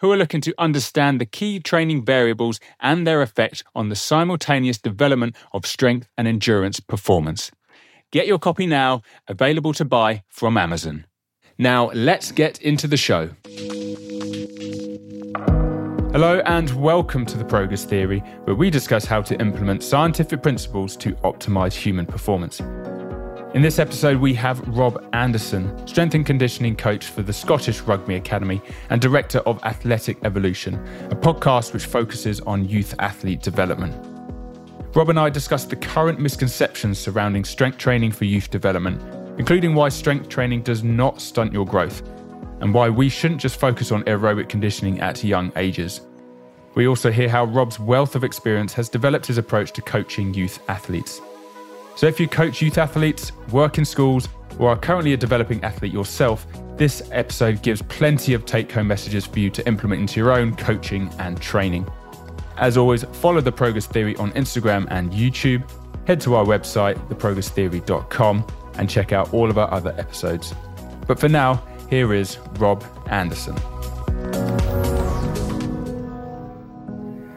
who are looking to understand the key training variables and their effect on the simultaneous development of strength and endurance performance. Get your copy now, available to buy from Amazon. Now, let's get into the show. Hello, and welcome to the Progress Theory, where we discuss how to implement scientific principles to optimize human performance. In this episode, we have Rob Anderson, strength and conditioning coach for the Scottish Rugby Academy and director of Athletic Evolution, a podcast which focuses on youth athlete development. Rob and I discussed the current misconceptions surrounding strength training for youth development, including why strength training does not stunt your growth and why we shouldn't just focus on aerobic conditioning at young ages. We also hear how Rob's wealth of experience has developed his approach to coaching youth athletes. So, if you coach youth athletes, work in schools, or are currently a developing athlete yourself, this episode gives plenty of take home messages for you to implement into your own coaching and training. As always, follow the Progress Theory on Instagram and YouTube. Head to our website, theprogresstheory.com, and check out all of our other episodes. But for now, here is Rob Anderson.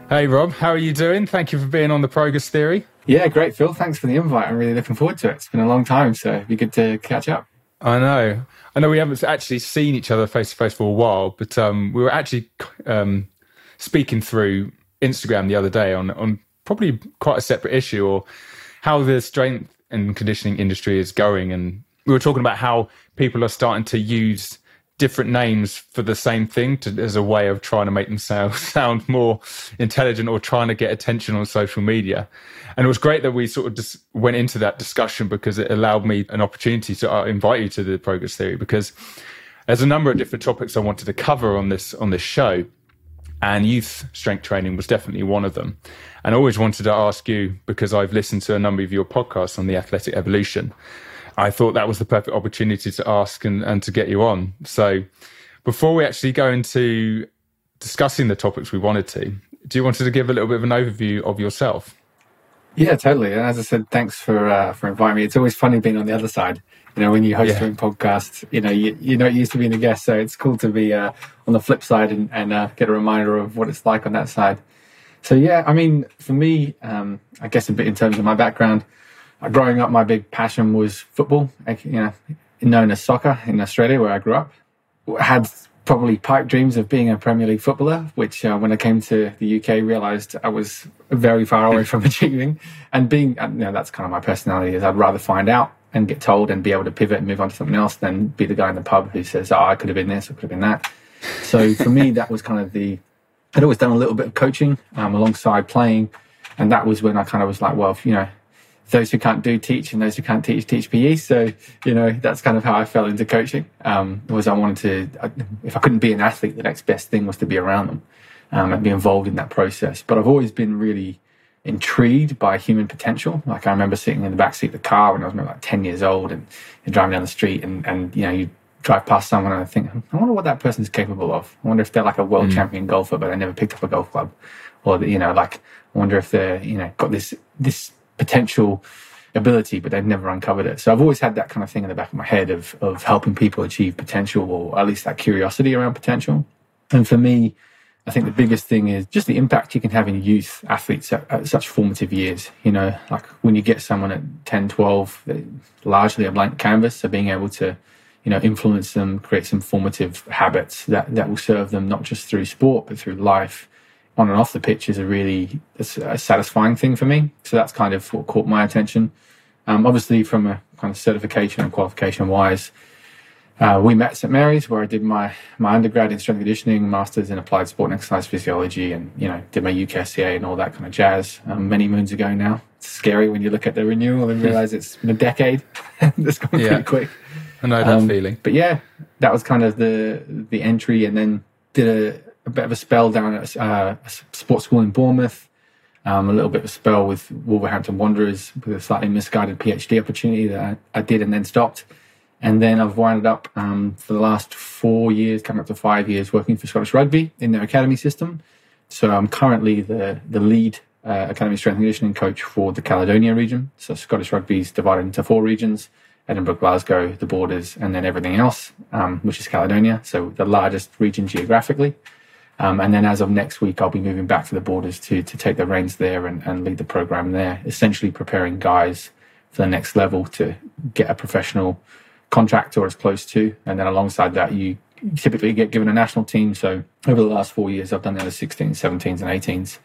Hey, Rob, how are you doing? Thank you for being on the Progress Theory. Yeah, great, Phil. Thanks for the invite. I'm really looking forward to it. It's been a long time, so it'd be good to catch up. I know. I know we haven't actually seen each other face to face for a while, but um, we were actually um, speaking through Instagram the other day on on probably quite a separate issue or how the strength and conditioning industry is going, and we were talking about how people are starting to use different names for the same thing to, as a way of trying to make themselves sound more intelligent or trying to get attention on social media. And it was great that we sort of just went into that discussion because it allowed me an opportunity to uh, invite you to the progress theory because there's a number of different topics I wanted to cover on this on this show. And youth strength training was definitely one of them. And I always wanted to ask you because I've listened to a number of your podcasts on the athletic evolution I thought that was the perfect opportunity to ask and, and to get you on. So before we actually go into discussing the topics we wanted to, do you want to give a little bit of an overview of yourself? Yeah, totally. And as I said, thanks for uh, for inviting me. It's always funny being on the other side. You know, when you host yeah. podcasts, you know, you, you're not used to being a guest, so it's cool to be uh, on the flip side and, and uh, get a reminder of what it's like on that side. So yeah, I mean, for me, um, I guess a bit in terms of my background, growing up, my big passion was football, you know, known as soccer in Australia, where I grew up. had probably pipe dreams of being a Premier League footballer, which uh, when I came to the UK, realised I was very far away from achieving. And being, uh, you know, that's kind of my personality is I'd rather find out and get told and be able to pivot and move on to something else than be the guy in the pub who says, oh, I could have been this, I could have been that. So for me, that was kind of the, I'd always done a little bit of coaching um, alongside playing. And that was when I kind of was like, well, you know, those who can't do teach and those who can't teach teach PE. So you know that's kind of how I fell into coaching. Um, was I wanted to if I couldn't be an athlete, the next best thing was to be around them um, and be involved in that process. But I've always been really intrigued by human potential. Like I remember sitting in the back seat of the car when I was maybe like ten years old and, and driving down the street and and you know you drive past someone and I think I wonder what that person's capable of. I wonder if they're like a world mm. champion golfer but they never picked up a golf club, or you know like I wonder if they're you know got this this potential ability, but they've never uncovered it. So I've always had that kind of thing in the back of my head of of helping people achieve potential, or at least that curiosity around potential. And for me, I think the biggest thing is just the impact you can have in youth athletes at, at, such formative years. You know, like when you get someone at 10, 12, largely a blank canvas, so being able to, you know, influence them, create some formative habits that, that will serve them not just through sport, but through life on and off the pitch is a really a satisfying thing for me. So that's kind of what caught my attention. Um, obviously, from a kind of certification and qualification wise, uh, we met at St Mary's where I did my my undergrad in strength conditioning, masters in applied sport and exercise physiology, and you know did my UKSCA and all that kind of jazz um, many moons ago now. It's scary when you look at the renewal and realize it's been a decade. it's gone yeah. pretty quick. I know that um, feeling. But yeah, that was kind of the the entry, and then did a a bit of a spell down at uh, a sports school in Bournemouth, um, a little bit of a spell with Wolverhampton Wanderers with a slightly misguided PhD opportunity that I, I did and then stopped. And then I've wound up um, for the last four years, coming up to five years, working for Scottish Rugby in their academy system. So I'm currently the, the lead uh, academy strength and conditioning coach for the Caledonia region. So Scottish Rugby is divided into four regions. Edinburgh, Glasgow, the borders, and then everything else, um, which is Caledonia. So the largest region geographically. Um, and then as of next week, I'll be moving back to the borders to, to take the reins there and, and lead the program there, essentially preparing guys for the next level to get a professional contract or as close to. And then alongside that, you typically get given a national team. So over the last four years, I've done the other 16s, 17s, and 18s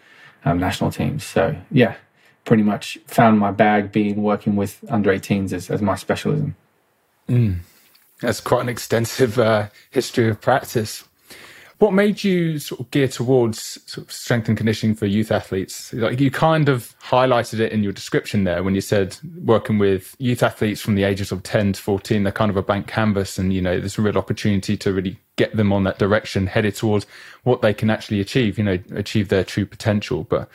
um, national teams. So yeah, pretty much found my bag being working with under 18s as, as my specialism. Mm. That's quite an extensive uh, history of practice. What made you sort of gear towards sort of strength and conditioning for youth athletes? Like you kind of highlighted it in your description there when you said working with youth athletes from the ages of 10 to 14, they're kind of a blank canvas and, you know, there's a real opportunity to really get them on that direction, headed towards what they can actually achieve, you know, achieve their true potential. But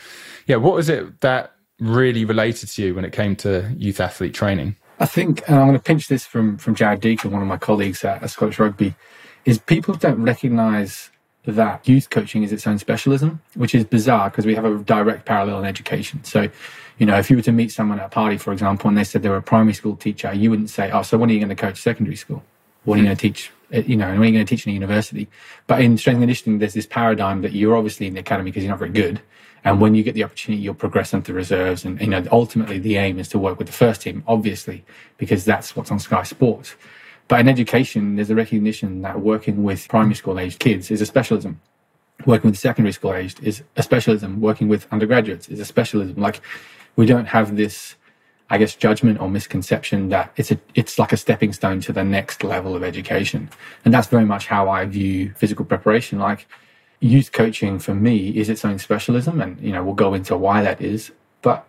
yeah, what was it that really related to you when it came to youth athlete training? I think, and I'm going to pinch this from, from Jared Deacon, one of my colleagues at, at Scottish Rugby, is people don't recognize that youth coaching is its own specialism, which is bizarre because we have a direct parallel in education. So, you know, if you were to meet someone at a party, for example, and they said they were a primary school teacher, you wouldn't say, "Oh, so when are you going to coach secondary school? What are you going to teach? Uh, you know, and when are you going to teach in a university?" But in strength and conditioning, there's this paradigm that you're obviously in the academy because you're not very good, and when you get the opportunity, you'll progress into reserves, and you know, ultimately the aim is to work with the first team, obviously, because that's what's on Sky Sports. But in education, there's a recognition that working with primary school aged kids is a specialism. Working with secondary school aged is a specialism. Working with undergraduates is a specialism. Like we don't have this, I guess, judgment or misconception that it's a it's like a stepping stone to the next level of education. And that's very much how I view physical preparation. Like youth coaching for me is its own specialism, and you know we'll go into why that is. But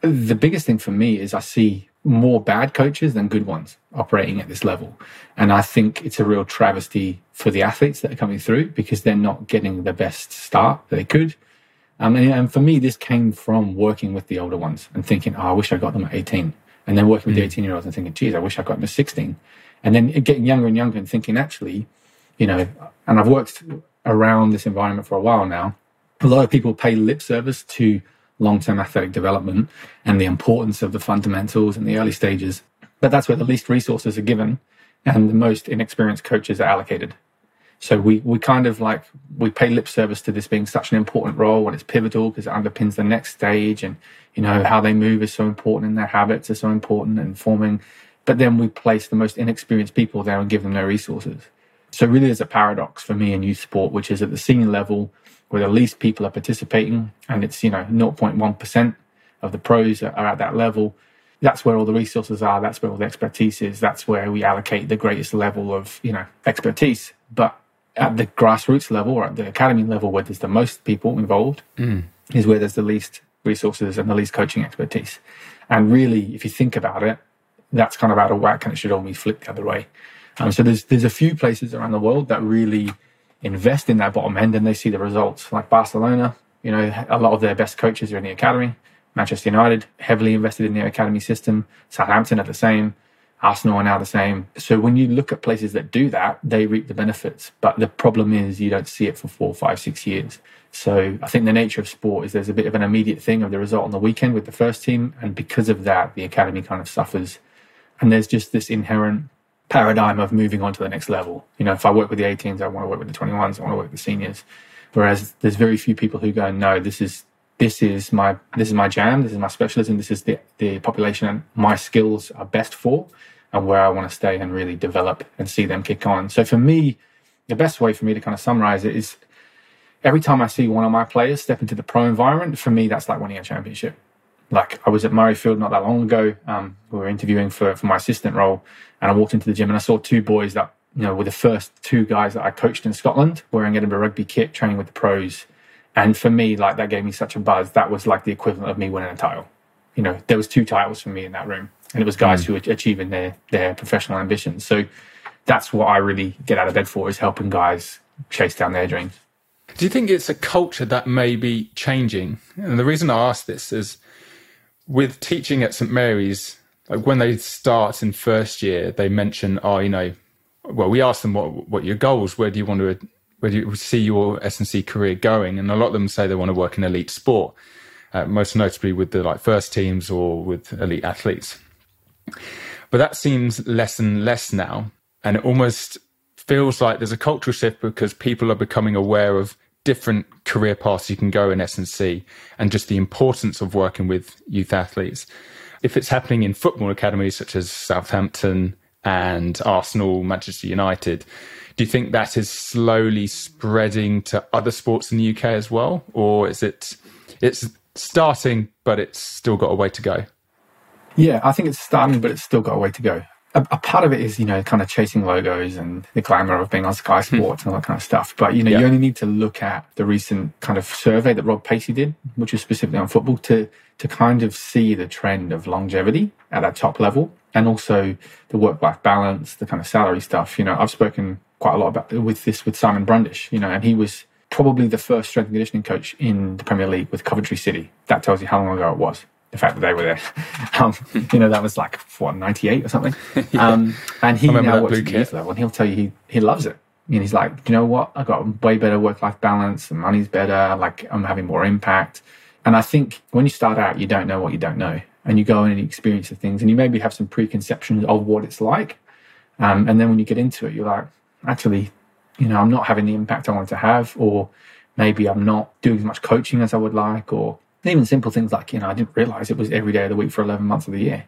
the biggest thing for me is I see more bad coaches than good ones operating at this level. And I think it's a real travesty for the athletes that are coming through because they're not getting the best start that they could. Um, and, and, for me, this came from working with the older ones and thinking, oh, I wish I got them at 18. And then working with mm. the 18 year olds and thinking, geez, I wish I got them at 16. And then getting younger and younger and thinking, actually, you know, and I've worked around this environment for a while now. A lot of people pay lip service to long term athletic development and the importance of the fundamentals in the early stages. But that's where the least resources are given and the most inexperienced coaches are allocated. So we, we kind of like we pay lip service to this being such an important role and it's pivotal because it underpins the next stage and you know how they move is so important and their habits are so important and forming but then we place the most inexperienced people there and give them their resources. So really there's a paradox for me in youth sport, which is at the senior level, where the least people are participating and it's you know 0.1% of the pros are at that level that's where all the resources are that's where all the expertise is that's where we allocate the greatest level of you know expertise. But at the grassroots level or at the academy level where there's the most people involved mm. is where there's the least resources and the least coaching expertise. And really if you think about it that's kind of out of whack and it should always flip the other way. Um, so there's there's a few places around the world that really invest in that bottom end and they see the results. Like Barcelona, you know, a lot of their best coaches are in the academy. Manchester United heavily invested in their academy system. Southampton are the same. Arsenal are now the same. So when you look at places that do that, they reap the benefits. But the problem is you don't see it for four, five, six years. So I think the nature of sport is there's a bit of an immediate thing of the result on the weekend with the first team. And because of that, the academy kind of suffers. And there's just this inherent paradigm of moving on to the next level. You know, if I work with the 18s, I want to work with the 21s, I want to work with the seniors. Whereas there's very few people who go, no, this is this is my this is my jam, this is my specialism, this is the the population and my skills are best for, and where I want to stay and really develop and see them kick on. So for me, the best way for me to kind of summarize it is every time I see one of my players step into the pro environment, for me that's like winning a championship like I was at Murrayfield not that long ago. Um, we were interviewing for, for my assistant role, and I walked into the gym and I saw two boys that you know were the first two guys that I coached in Scotland, wearing Edinburgh rugby kit, training with the pros. And for me, like that gave me such a buzz. That was like the equivalent of me winning a title. You know, there was two titles for me in that room, and it was guys mm. who were achieving their their professional ambitions. So that's what I really get out of bed for is helping guys chase down their dreams. Do you think it's a culture that may be changing? And the reason I ask this is with teaching at St Mary's, like when they start in first year, they mention, oh, you know, well, we ask them what what your goals, where do you want to where do you see your S&C career going? And a lot of them say they want to work in elite sport, uh, most notably with the like first teams or with elite athletes. But that seems less and less now. And it almost feels like there's a cultural shift because people are becoming aware of different career paths you can go in S&C and just the importance of working with youth athletes. If it's happening in football academies such as Southampton and Arsenal, Manchester United, do you think that is slowly spreading to other sports in the UK as well? Or is it it's starting but it's still got a way to go? Yeah, I think it's starting but it's still got a way to go a, a, part of it is, you know, kind of chasing logos and the glamour of being on Sky hmm. Sports and all that kind of stuff. But, you know, yeah. you only need to look at the recent kind of survey that Rob Pacey did, which is specifically on football, to, to kind of see the trend of longevity at that top level and also the work life balance, the kind of salary stuff. You know, I've spoken quite a lot about with this with Simon Brundish, you know, and he was probably the first strength and conditioning coach in the Premier League with Coventry City. That tells you how long ago it was the fact that they were there. Um, you know, that was like what ninety eight or something. yeah. um, and he now works at the youth level, and he'll tell you he he loves it. And he's like, you know what? I got way better work life balance. The money's better. Like I'm having more impact. And I think when you start out, you don't know what you don't know, and you go in and experience the things, and you maybe have some preconceptions of what it's like. Um, and then when you get into it, you're like, actually, you know, I'm not having the impact I want to have, or maybe I'm not doing as much coaching as I would like, or even simple things like, you know, I didn't realize it was every day of the week for 11 months of the year.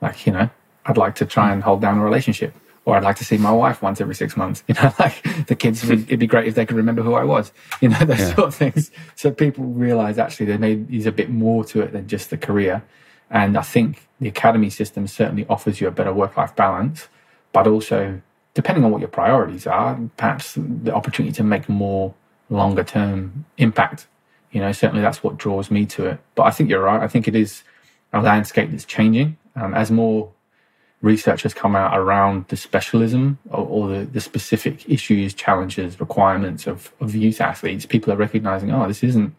Like, you know, I'd like to try and hold down a relationship or I'd like to see my wife once every six months. You know, like the kids, would, it'd be great if they could remember who I was, you know, those yeah. sort of things. So people realize actually there may, there's a bit more to it than just the career. And I think the academy system certainly offers you a better work life balance, but also depending on what your priorities are, perhaps the opportunity to make more longer term impact you know, certainly that's what draws me to it. But I think you're right. I think it is a landscape that's changing um, as more research has come out around the specialism or, or the, the, specific issues, challenges, requirements of, of youth athletes. People are recognizing, oh, this isn't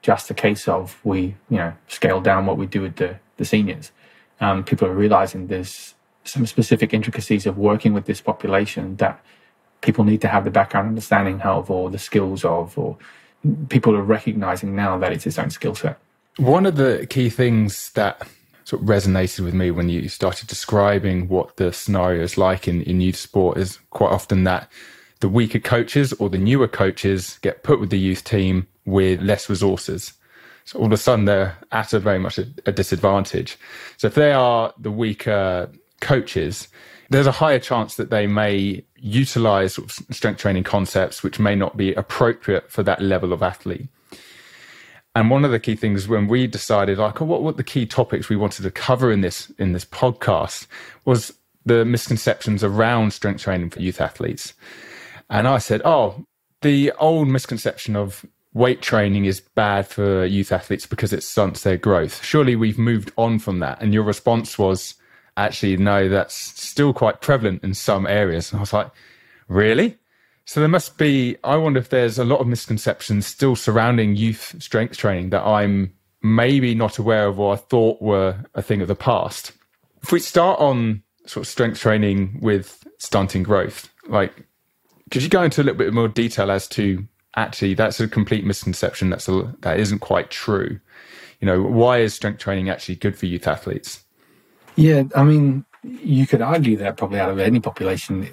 just a case of we, you know, scale down what we do with the, the seniors. Um, people are realizing there's some specific intricacies of working with this population that people need to have the background understanding of or the skills of or people are recognizing now that it's its own skill set. One of the key things that sort of resonated with me when you started describing what the scenario is like in, in youth sport is quite often that the weaker coaches or the newer coaches get put with the youth team with less resources. So all of a sudden they're at a very much a, a disadvantage. So if they are the weaker coaches, there's a higher chance that they may utilize sort of strength training concepts which may not be appropriate for that level of athlete. And one of the key things when we decided, like, oh, what were the key topics we wanted to cover in this in this podcast was the misconceptions around strength training for youth athletes. And I said, oh, the old misconception of weight training is bad for youth athletes because it stunts their growth. Surely we've moved on from that. And your response was, actually, no, that's still quite prevalent in some areas. And I was like, really? So there must be, I wonder if there's a lot of misconceptions still surrounding youth strength training that I'm maybe not aware of or I thought were a thing of the past. If we start on sort of strength training with stunting growth, like, could you go into a little bit more detail as to actually that's a complete misconception that's a, that isn't quite true? You know, why is strength training actually good for youth athletes? Yeah, I mean, you could argue that probably out of any population,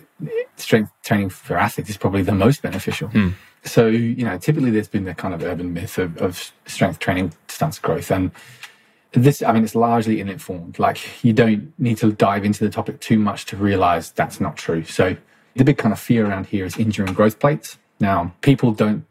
strength training for athletes is probably the most beneficial. Hmm. So, you know, typically there's been the kind of urban myth of, of strength training stunts growth. And this, I mean, it's largely uninformed. Like, you don't need to dive into the topic too much to realize that's not true. So, the big kind of fear around here is injury and growth plates. Now, people don't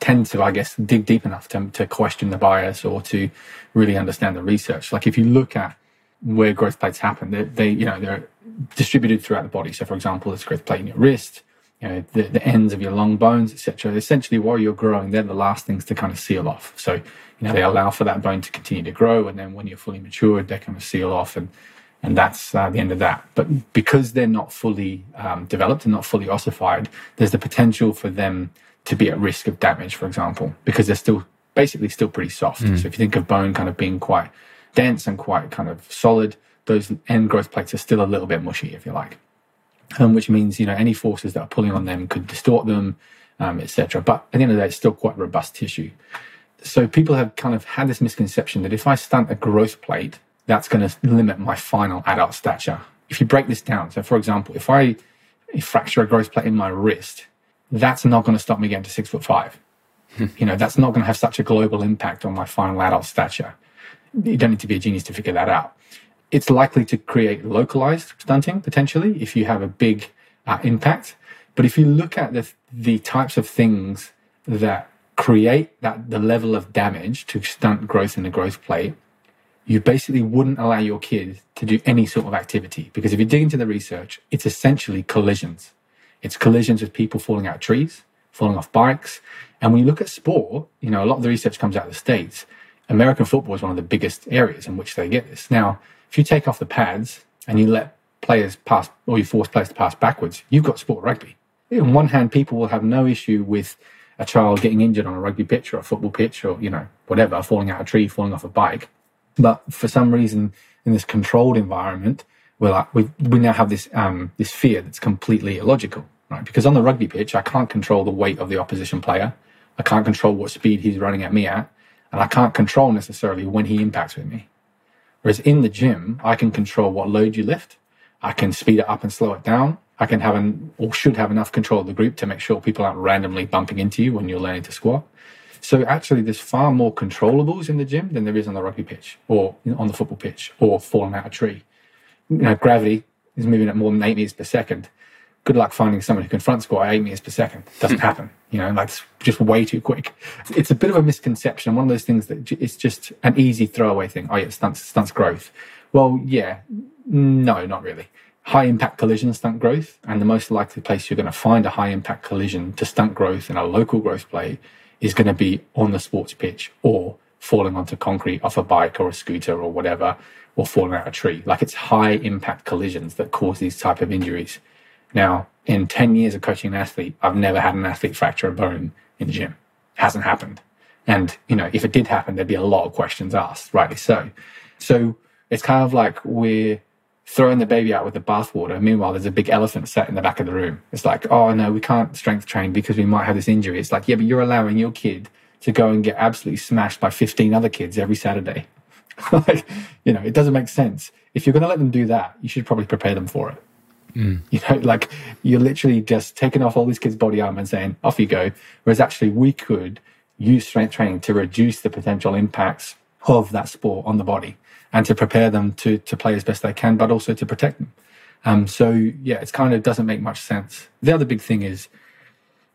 tend to, I guess, dig deep enough to, to question the bias or to really understand the research. Like, if you look at where growth plates happen. They, they, you know, they're distributed throughout the body. So, for example, there's growth plate in your wrist, you know, the, the ends of your long bones, etc. Essentially, while you're growing, they're the last things to kind of seal off. So, you know, they allow for that bone to continue to grow, and then when you're fully matured, they kind of seal off, and and that's uh, the end of that. But because they're not fully um, developed and not fully ossified, there's the potential for them to be at risk of damage, for example, because they're still basically still pretty soft. Mm. So if you think of bone kind of being quite dense and quite kind of solid, those end growth plates are still a little bit mushy, if you like. Um, which means you know any forces that are pulling on them could distort them, um, etc. But at the end of the day, it's still quite robust tissue. So people have kind of had this misconception that if I stunt a growth plate, that's going to limit my final adult stature. If you break this down, so for example, if I fracture a growth plate in my wrist, that's not going to stop me getting to six foot five. you know, that's not going to have such a global impact on my final adult stature. You don't need to be a genius to figure that out. It's likely to create localized stunting potentially if you have a big uh, impact. But if you look at the, the types of things that create that the level of damage to stunt growth in the growth plate, you basically wouldn't allow your kid to do any sort of activity because if you dig into the research, it's essentially collisions. It's collisions with people falling out of trees, falling off bikes. And when you look at sport, you know, a lot of the research comes out of the States. American football is one of the biggest areas in which they get this. Now, if you take off the pads and you let players pass or you force players to pass backwards, you've got sport rugby. On one hand, people will have no issue with a child getting injured on a rugby pitch or a football pitch or, you know, whatever, falling out of a tree, falling off a bike. But for some reason, in this controlled environment, we're like, we, we now have this, um, this fear that's completely illogical, right? Because on the rugby pitch, I can't control the weight of the opposition player. I can't control what speed he's running at me at. And I can't control necessarily when he impacts with me. Whereas in the gym, I can control what load you lift. I can speed it up and slow it down. I can have an, or should have enough control of the group to make sure people aren't randomly bumping into you when you're learning to squat. So actually, there's far more controllables in the gym than there is on the rugby pitch or on the football pitch or falling out a tree. You know, gravity is moving at more than eight meters per second. Good luck finding someone who can front squat at eight meters per second. Doesn't hmm. happen. You know, that's just way too quick. It's a bit of a misconception. One of those things that it's just an easy throwaway thing. Oh yeah, stunts stunts growth. Well, yeah, no, not really. High impact collision stunt growth, and the most likely place you're going to find a high impact collision to stunt growth in a local growth plate is going to be on the sports pitch or falling onto concrete off a bike or a scooter or whatever, or falling out of a tree. Like it's high impact collisions that cause these type of injuries. Now, in 10 years of coaching an athlete, I've never had an athlete fracture a bone in the gym. It hasn't happened. And, you know, if it did happen, there'd be a lot of questions asked, rightly so. So it's kind of like we're throwing the baby out with the bathwater. Meanwhile, there's a big elephant sat in the back of the room. It's like, oh no, we can't strength train because we might have this injury. It's like, yeah, but you're allowing your kid to go and get absolutely smashed by 15 other kids every Saturday. like, you know, it doesn't make sense. If you're going to let them do that, you should probably prepare them for it. Mm. You know, like you're literally just taking off all these kids' body armor and saying, off you go. Whereas actually, we could use strength training to reduce the potential impacts of that sport on the body and to prepare them to to play as best they can, but also to protect them. Um, so yeah, it kind of doesn't make much sense. The other big thing is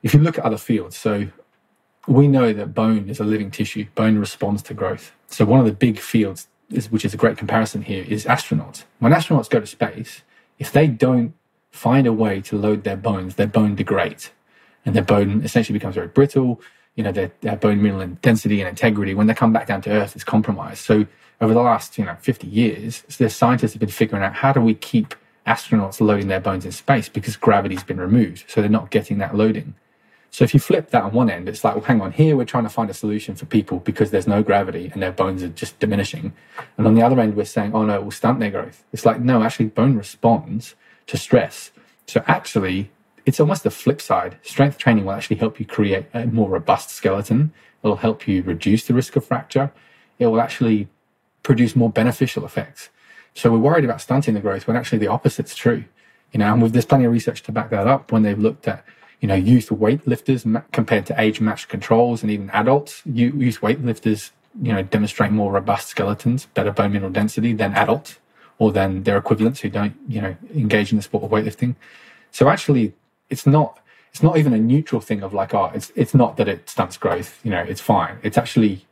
if you look at other fields, so we know that bone is a living tissue. Bone responds to growth. So one of the big fields, is, which is a great comparison here, is astronauts. When astronauts go to space, if they don't find a way to load their bones, their bone degrades, and their bone essentially becomes very brittle. You know, their, their bone mineral density and integrity when they come back down to Earth is compromised. So over the last you know 50 years, the scientists have been figuring out how do we keep astronauts loading their bones in space because gravity's been removed, so they're not getting that loading. So if you flip that on one end, it's like, well, hang on, here we're trying to find a solution for people because there's no gravity and their bones are just diminishing. And on the other end, we're saying, oh no, it will stunt their growth. It's like, no, actually, bone responds to stress. So actually, it's almost the flip side. Strength training will actually help you create a more robust skeleton. It'll help you reduce the risk of fracture. It will actually produce more beneficial effects. So we're worried about stunting the growth when actually the opposite's true. You know, and there's plenty of research to back that up when they've looked at, you know, youth weightlifters compared to age matched controls and even adults. Youth weightlifters, you know, demonstrate more robust skeletons, better bone mineral density than adults or than their equivalents who don't, you know, engage in the sport of weightlifting. So actually, it's not it's not even a neutral thing of like, oh, it's it's not that it stunts growth, you know, it's fine. It's actually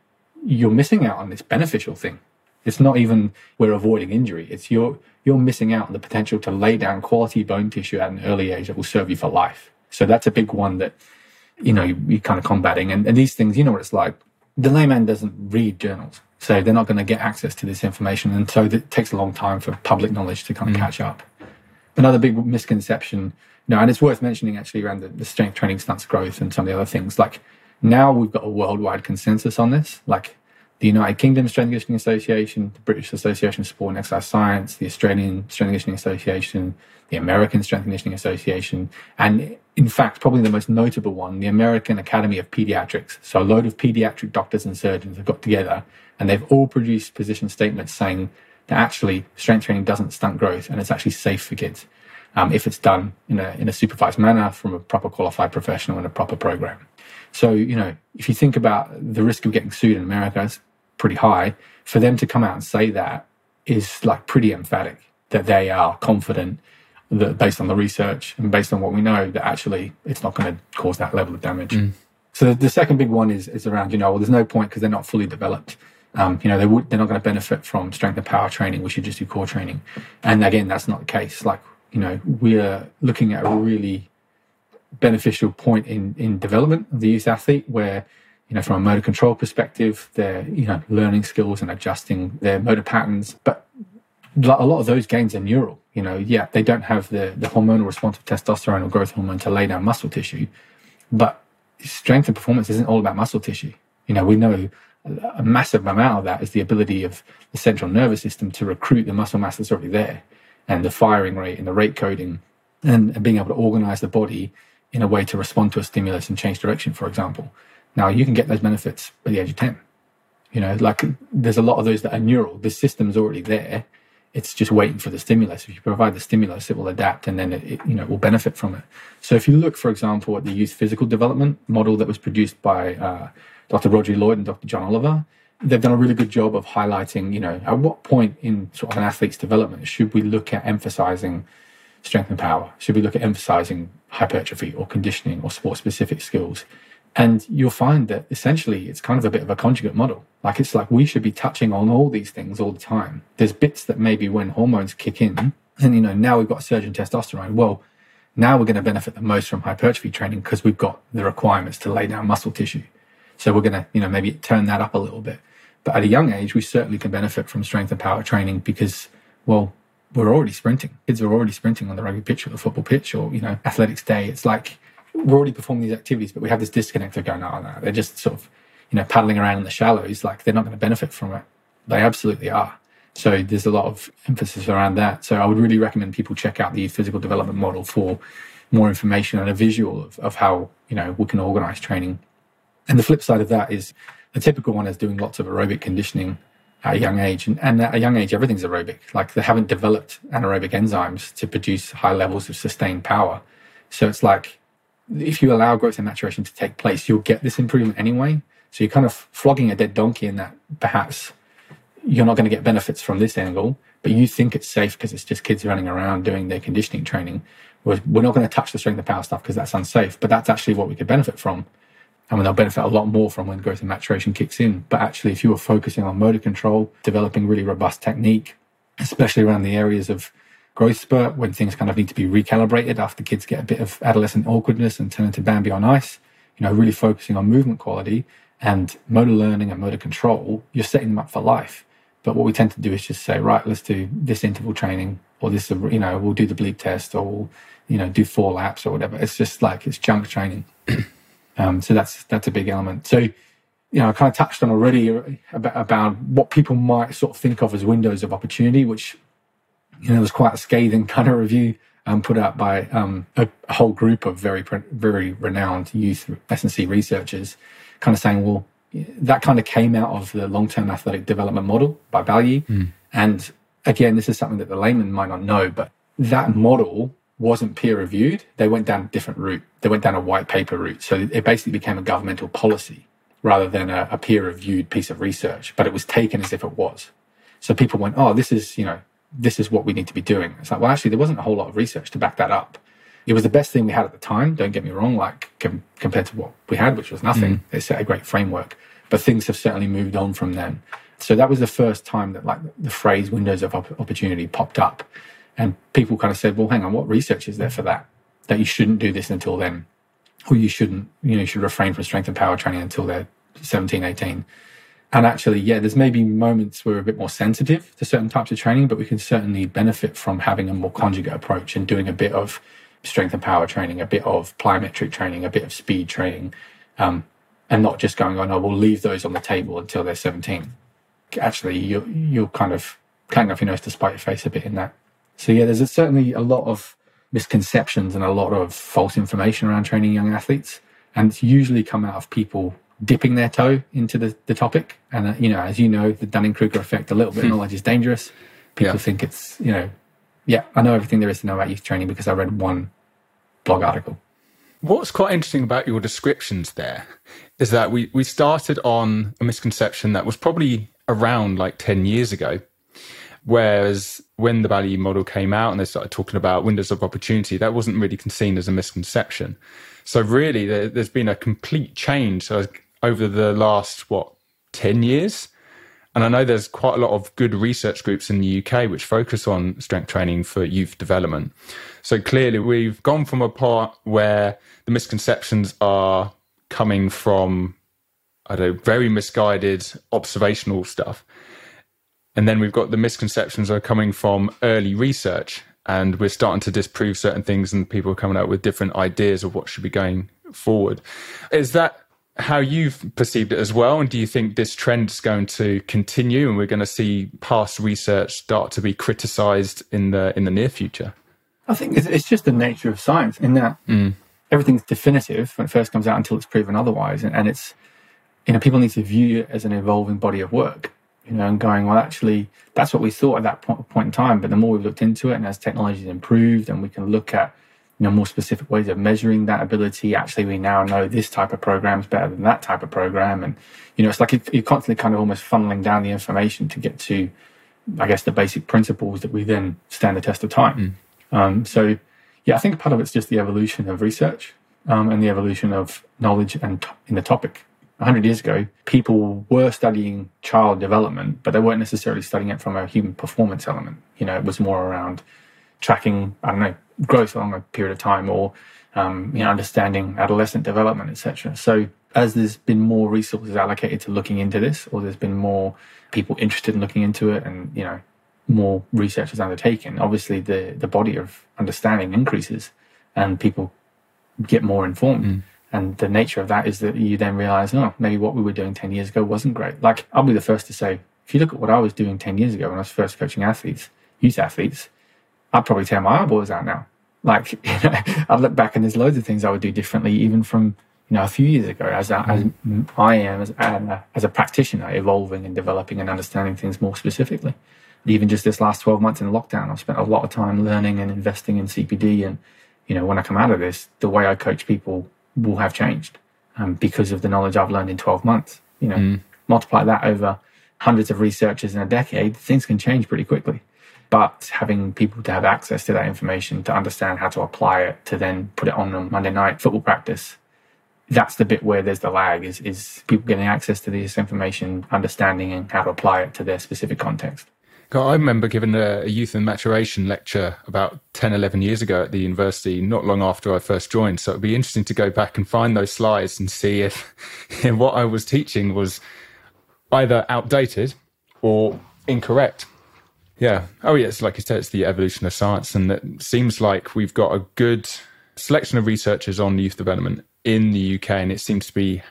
you're missing out on this beneficial thing. It's not even we're avoiding injury. It's you're you're missing out on the potential to lay down quality bone tissue at an early age that will serve you for life. So that's a big one that you know you're kind of combating. And, and these things, you know what it's like. The layman doesn't read journals, so they're not going to get access to this information, and so it takes a long time for public knowledge to kind of mm. catch up. another big misconception, you know, and it's worth mentioning actually around the, the strength training stunts growth and some of the other things. Like now we've got a worldwide consensus on this. Like the United Kingdom Strength and Conditioning Association, the British Association of Sport and Exercise Science, the Australian Strength and Conditioning Association, the American Strength and Conditioning Association, and in fact, probably the most notable one, the American Academy of Pediatrics. So a load of pediatric doctors and surgeons have got together and they've all produced position statements saying that actually strength training doesn't stunt growth and it's actually safe for kids um, if it's done in a, in a supervised manner from a proper qualified professional in a proper program. So, you know, if you think about the risk of getting sued in America, it's pretty high. For them to come out and say that is like pretty emphatic that they are confident that based on the research and based on what we know that actually it's not going to cause that level of damage. Mm. So the second big one is is around you know well there's no point because they're not fully developed. Um, you know they would they're not going to benefit from strength and power training. We should just do core training. And again, that's not the case. Like you know we're looking at a really beneficial point in in development of the youth athlete where you know from a motor control perspective they're you know learning skills and adjusting their motor patterns. But a lot of those gains are neural you know. Yeah they don't have the the hormonal response of testosterone or growth hormone to lay down muscle tissue but strength and performance isn't all about muscle tissue. You know we know a massive amount of that is the ability of the central nervous system to recruit the muscle mass that's already there and the firing rate and the rate coding and, and being able to organize the body in a way to respond to a stimulus and change direction, for example. Now you can get those benefits at the age of 10. You know, like there's a lot of those that are neural. The system's already there. It's just waiting for the stimulus. If you provide the stimulus, it will adapt and then it, it, you know will benefit from it. So if you look, for example, at the youth physical development model that was produced by uh, Dr. Rhodri Lloyd and Dr. John Oliver, they've done a really good job of highlighting, you know, at what point in sort of an athlete's development should we look at emphasizing strength and power? Should we look at emphasizing hypertrophy or conditioning or sport specific skills? And you'll find that essentially it's kind of a bit of a conjugate model. Like it's like we should be touching on all these things all the time. There's bits that maybe when hormones kick in, and you know, now we've got a surge in testosterone. Well, now we're going to benefit the most from hypertrophy training because we've got the requirements to lay down muscle tissue. So we're going to, you know, maybe turn that up a little bit. But at a young age, we certainly can benefit from strength and power training because, well, we're already sprinting. Kids are already sprinting on the rugby pitch or the football pitch or, you know, athletics day. It's like we're already performing these activities, but we have this disconnect of going, oh, no, they're just sort of, you know, paddling around in the shallows. Like they're not going to benefit from it. They absolutely are. So there's a lot of emphasis around that. So I would really recommend people check out the physical development model for more information and a visual of, of how, you know, we can organize training. And the flip side of that is the typical one is doing lots of aerobic conditioning at a young age. And, and, at a young age, everything's aerobic. Like they haven't developed anaerobic enzymes to produce high levels of sustained power. So it's like if you allow growth and maturation to take place, you'll get this improvement anyway. So you're kind of flogging a dead donkey in that perhaps you're not going to get benefits from this angle, but you think it's safe because it's just kids running around doing their conditioning training. We're, we're not going to touch the strength and power stuff because that's unsafe, but that's actually what we could benefit from and they'll benefit a lot more from when growth and maturation kicks in. But actually, if you were focusing on motor control, developing really robust technique, especially around the areas of growth spurt when things kind of need to be recalibrated after kids get a bit of adolescent awkwardness and turn into Bambi on ice, you know, really focusing on movement quality and motor learning and motor control, you're setting them up for life. But what we tend to do is just say, right, let's do this interval training or this, you know, we'll do the bleep test or we'll, you know, do four laps or whatever. It's just like it's junk training. Um, so that's that's a big element. So, you know, I kind of touched on already about, about what people might sort of think of as windows of opportunity, which you know was quite a scathing kind of review um, put out by um, a, a, whole group of very very renowned youth S&C researchers, kind of saying, well, that kind of came out of the long term athletic development model by Balyi, mm. and again, this is something that the layman might not know, but that model wasn't peer reviewed, they went down a different route. They went down a white paper route. So it basically became a governmental policy rather than a, a peer reviewed piece of research, but it was taken as if it was. So people went, oh, this is, you know, this is what we need to be doing. It's like, well, actually, there wasn't a whole lot of research to back that up. It was the best thing we had at the time. Don't get me wrong, like com- compared to what we had, which was nothing. Mm. It set a great framework, but things have certainly moved on from then. So that was the first time that like the phrase windows of opportunity popped up. And people kind of said, well, hang on, what research is there for that? That you shouldn't do this until then, or you shouldn't, you know, you should refrain from strength and power training until they're 17, 18. And actually, yeah, there's maybe moments where we're a bit more sensitive to certain types of training, but we can certainly benefit from having a more conjugate approach and doing a bit of strength and power training, a bit of plyometric training, a bit of speed training, um, and not just going, on, oh no, we'll leave those on the table until they're 17. Actually, you you'll kind of clang off your nose to spite your face a bit in that. So yeah, there's a, certainly a lot of misconceptions and a lot of false information around training young athletes, and it's usually come out of people dipping their toe into the, the topic. And uh, you know, as you know, the Dunning Kruger effect, a little bit of knowledge is dangerous. People yeah. think it's you know, yeah, I know everything there is to know about youth training because I read one blog article. What's quite interesting about your descriptions there is that we, we started on a misconception that was probably around like 10 years ago. Whereas when the Balyi model came out and they started talking about windows of opportunity, that wasn't really seen as a misconception. So really, there, has been a complete change over the last, what, 10 years? And I know there's quite a lot of good research groups in the UK which focus on strength training for youth development. So clearly, we've gone from a part where the misconceptions are coming from, I don't know, very misguided observational stuff. And then we've got the misconceptions are coming from early research, and we're starting to disprove certain things, and people are coming out with different ideas of what should be going forward. Is that how you've perceived it as well? And do you think this trend is going to continue, and we're going to see past research start to be criticised in the in the near future? I think it's, just the nature of science in that mm. everything's definitive when it first comes out until it's proven otherwise. And, and, it's, you know, people need to view it as an evolving body of work, you know, and going, well, actually, that's what we thought at that point, point in time. But the more we've looked into it and as technology has improved and we can look at, you know, more specific ways of measuring that ability, actually, we now know this type of program is better than that type of program. And, you know, it's like you're constantly kind of almost funneling down the information to get to, I guess, the basic principles that we then stand the test of time. Mm. Um, so, yeah, I think part of it's just the evolution of research um, and the evolution of knowledge and t- in the topic. 100 years ago, people were studying child development, but they weren't necessarily studying it from a human performance element. You know, it was more around tracking, I don't know, growth along a period of time or, um, you know, understanding adolescent development, etc. So as there's been more resources allocated to looking into this, or there's been more people interested in looking into it and, you know, more research is undertaken, obviously the, the body of understanding increases and people get more informed. Mm. And the nature of that is that you then realize, oh, maybe what we were doing 10 years ago wasn't great. Like, I'll be the first to say, if you look at what I was doing 10 years ago when I was first coaching athletes, youth athletes, I'd probably tear my eyeballs out now. Like, you know, I look back and there's loads of things I would do differently, even from, you know, a few years ago as, a, as mm. I am as, a, as a practitioner, evolving and developing and understanding things more specifically even just this last 12 months in lockdown, I've spent a lot of time learning and investing in CPD. And, you know, when I come out of this, the way I coach people will have changed um, because of the knowledge I've learned in 12 months. You know, mm. multiply that over hundreds of researchers in a decade, things can change pretty quickly. But having people to have access to that information, to understand how to apply it, to then put it on a Monday night football practice, that's the bit where there's the lag is, is people getting access to this information, understanding and how to apply it to their specific context. I remember giving a, youth and maturation lecture about 10, 11 years ago at the university, not long after I first joined. So it'd be interesting to go back and find those slides and see if, if what I was teaching was either outdated or incorrect. Yeah. Oh, yes. Like you said, it's the evolution of science. And it seems like we've got a good selection of researchers on youth development in the UK. And it seems to be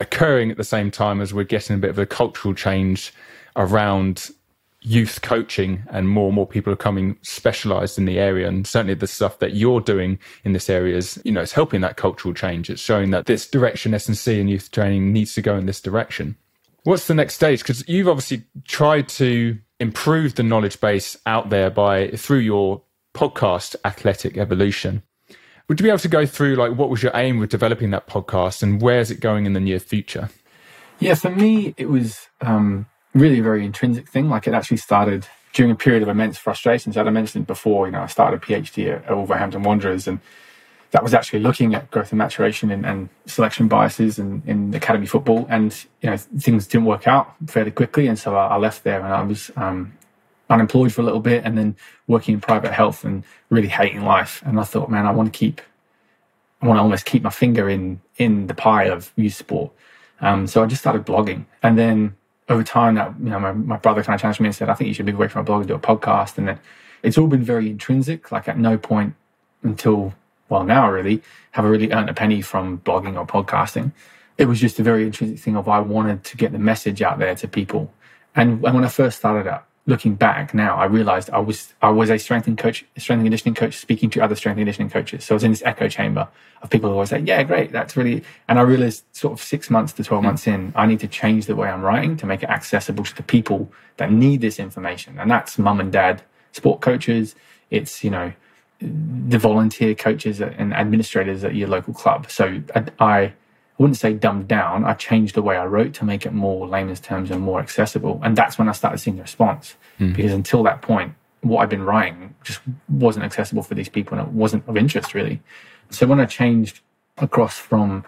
occurring at the same time as we're getting a bit of a cultural change around youth coaching and more and more people are coming specialized in the area and certainly the stuff that you're doing in this area is you know it's helping that cultural change it's showing that this direction S&C and youth training needs to go in this direction what's the next stage because you've obviously tried to improve the knowledge base out there by through your podcast athletic evolution would you be able to go through like what was your aim with developing that podcast and where's it going in the near future yeah for me it was um really a very intrinsic thing. Like it actually started during a period of immense frustration. So as I mentioned before, you know, I started a PhD at, Wolverhampton Wanderers and that was actually looking at growth and maturation and, and selection biases in, in academy football. And, you know, things didn't work out fairly quickly. And so I, I left there and I was um, unemployed for a little bit and then working in private health and really hating life. And I thought, man, I want to keep, I want to almost keep my finger in, in the pie of youth sport. Um, so I just started blogging. And then over time, that you know, my, my brother kind of challenged me and said, "I think you should move away from a blog and do a podcast." And then it's all been very intrinsic. Like at no point until well now, really, have I really earned a penny from blogging or podcasting. It was just a very intrinsic thing of I wanted to get the message out there to people. And, and when I first started out, looking back now, I realized I was I was a strength and coach, strength and conditioning coach, speaking to other strength and conditioning coaches. So I was in this echo chamber of people who always say, "Yeah, great, that's really." And I realized, sort of six months to twelve hmm. months in, I need to change the way I'm writing to make it accessible to the people that need this information, and that's mum and dad, sport coaches. It's you know the volunteer coaches and administrators at your local club. So I, I wouldn't say dumbed down. I changed the way I wrote to make it more layman's terms and more accessible. And that's when I started seeing the response. Mm. Because until that point, what I'd been writing just wasn't accessible for these people and it wasn't of interest really. So when I changed across from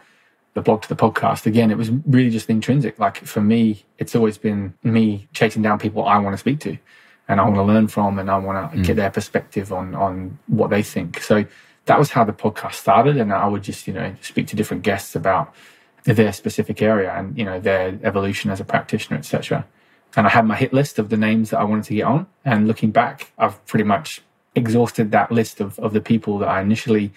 the blog to the podcast, again, it was really just intrinsic. Like for me, it's always been me chasing down people I want to speak to and I want to learn from and I want to mm. get their perspective on on what they think. So that was how the podcast started. And I would just, you know, speak to different guests about their specific area and, you know, their evolution as a practitioner, etc. And I had my hit list of the names that I wanted to get on. And looking back, I've pretty much exhausted that list of, of the people that I initially,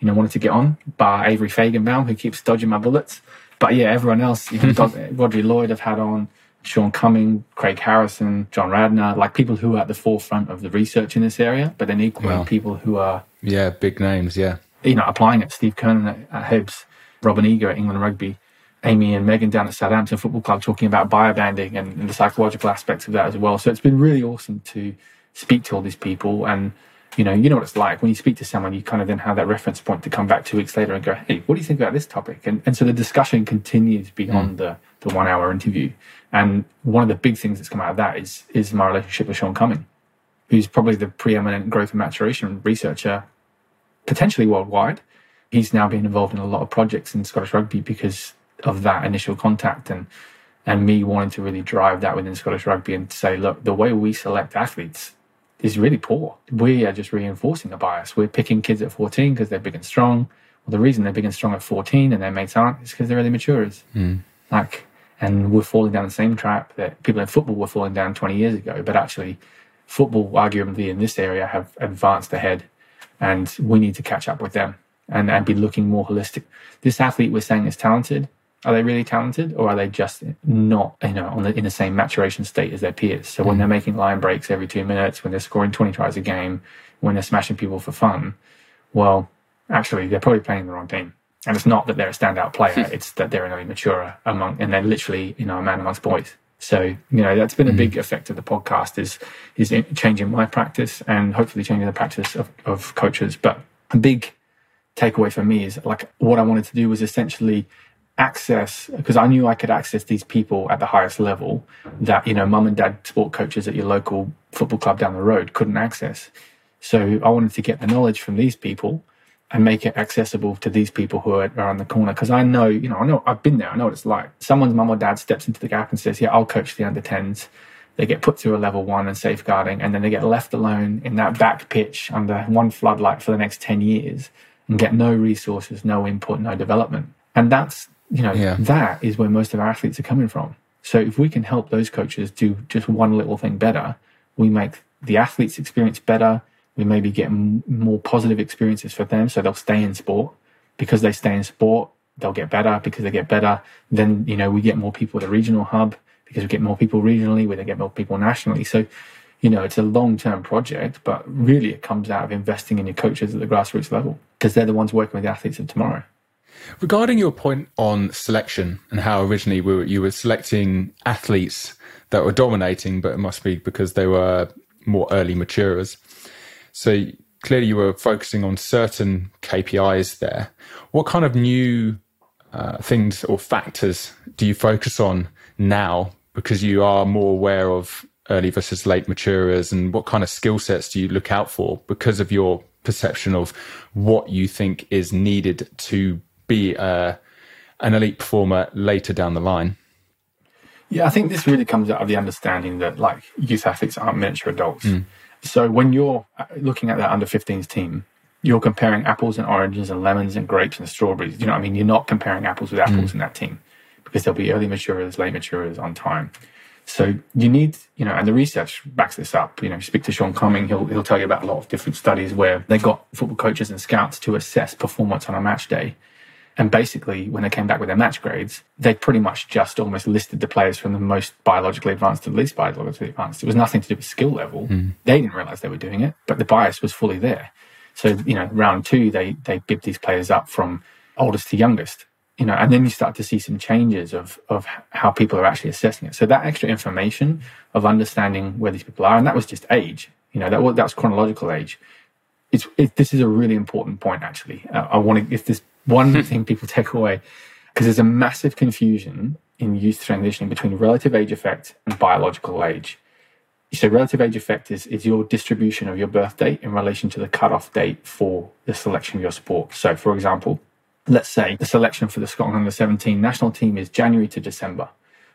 you know, wanted to get on, bar Avery Faigenbaum, who keeps dodging my bullets. But yeah, everyone else, you know, Rhodri Lloyd I've had on, Sean Cumming, Craig Harrison, John Radnor, like people who are at the forefront of the research in this area, but then equally well, people who are yeah, big names, yeah. You know, applying it. Steve Kernan at, at Hibs, Robin Eager at England Rugby, Amy and Megan down at Southampton Football Club talking about biobanding and, and the psychological aspects of that as well. So it's been really awesome to speak to all these people and you know, you know what it's like when you speak to someone, you kind of then have that reference point to come back two weeks later and go, Hey, what do you think about this topic? And, and so the discussion continues beyond mm. the, the one hour interview. And one of the big things that's come out of that is, is my relationship with Sean Cumming, who's probably the preeminent growth and maturation researcher, potentially worldwide. He's now been involved in a lot of projects in Scottish rugby because of that initial contact and and me wanting to really drive that within Scottish rugby and say, look, the way we select athletes is really poor. We are just reinforcing a bias. We're picking kids at 14 because they're big and strong. Well, the reason they're big and strong at 14 and their mates aren't is because they're early maturers. Mm. Like, and we're falling down the same trap that people in football were falling down 20 years ago. But actually, football, arguably in this area, have advanced ahead, and we need to catch up with them and, and be looking more holistic. This athlete we're saying is talented. Are they really talented, or are they just not, you know, on the, in the same maturation state as their peers? So when mm. they're making line breaks every two minutes, when they're scoring 20 tries a game, when they're smashing people for fun, well, actually, they're probably playing the wrong team. And it's not that they're a standout player; it's that they're an only maturer among, and they're literally, you know, a man amongst boys. So you know that's been a big mm. effect of the podcast is is changing my practice and hopefully changing the practice of, of coaches. But a big takeaway for me is like what I wanted to do was essentially access because I knew I could access these people at the highest level that you know mum and dad sport coaches at your local football club down the road couldn't access. So I wanted to get the knowledge from these people and make it accessible to these people who are around the corner. Because I know, you know, I know I've been there. I know what it's like. Someone's mum or dad steps into the gap and says, "Yeah, I'll coach the under 10s." They get put through a level one and safeguarding, and then they get left alone in that back pitch under one floodlight for the next ten years and get no resources, no input, no development. And that's, you know, yeah. that is where most of our athletes are coming from. So if we can help those coaches do just one little thing better, we make the athlete's experience better we maybe get more positive experiences for them so they'll stay in sport. Because they stay in sport they'll get better. Because they get better then you know we get more people at the regional hub. Because we get more people regionally we then get more people nationally. So you know it's a long-term project but really it comes out of investing in your coaches at the grassroots level. Because they're the ones working with the athletes of tomorrow. Regarding your point on selection and how originally we were, you were selecting athletes that were dominating but it must be because they were more early maturers so clearly you were focusing on certain KPIs there. What kind of new uh, things or factors do you focus on now because you are more aware of early versus late maturers and what kind of skill sets do you look out for because of your perception of what you think is needed to be uh, an elite performer later down the line? Yeah, I think this really comes out of the understanding that like youth athletes aren't miniature adults. Mm. So when you're uh, looking at that under 15s team, you're comparing apples and oranges and lemons and grapes and strawberries. You know what I mean? You're not comparing apples with apples mm. in that team because there'll be early maturers, late maturers on time. So you need, you know, and the research backs this up. You know, speak to Sean Cumming, he'll he'll tell you about a lot of different studies where they got football coaches and scouts to assess performance on a match day. And basically, when they came back with their match grades, they pretty much just almost listed the players from the most biologically advanced to the least biologically advanced. It was nothing to do with skill level. Mm. They didn't realize they were doing it, but the bias was fully there. So, you know, round two, they they bibbed these players up from oldest to youngest you know, and then you start to see some changes of of how people are actually assessing it. So that extra information of understanding where these people are, and that was just age. You know, that was that was chronological age. It's it, this is a really important point actually. Uh, I want to if there's one thing people take away because there's a massive confusion in youth transitioning between relative age effect and biological age. So relative age effect is, is your distribution of your birth date in relation to the cutoff date for the selection of your sport. So for example, let's say the selection for the Scotland under 17 national team is January to December.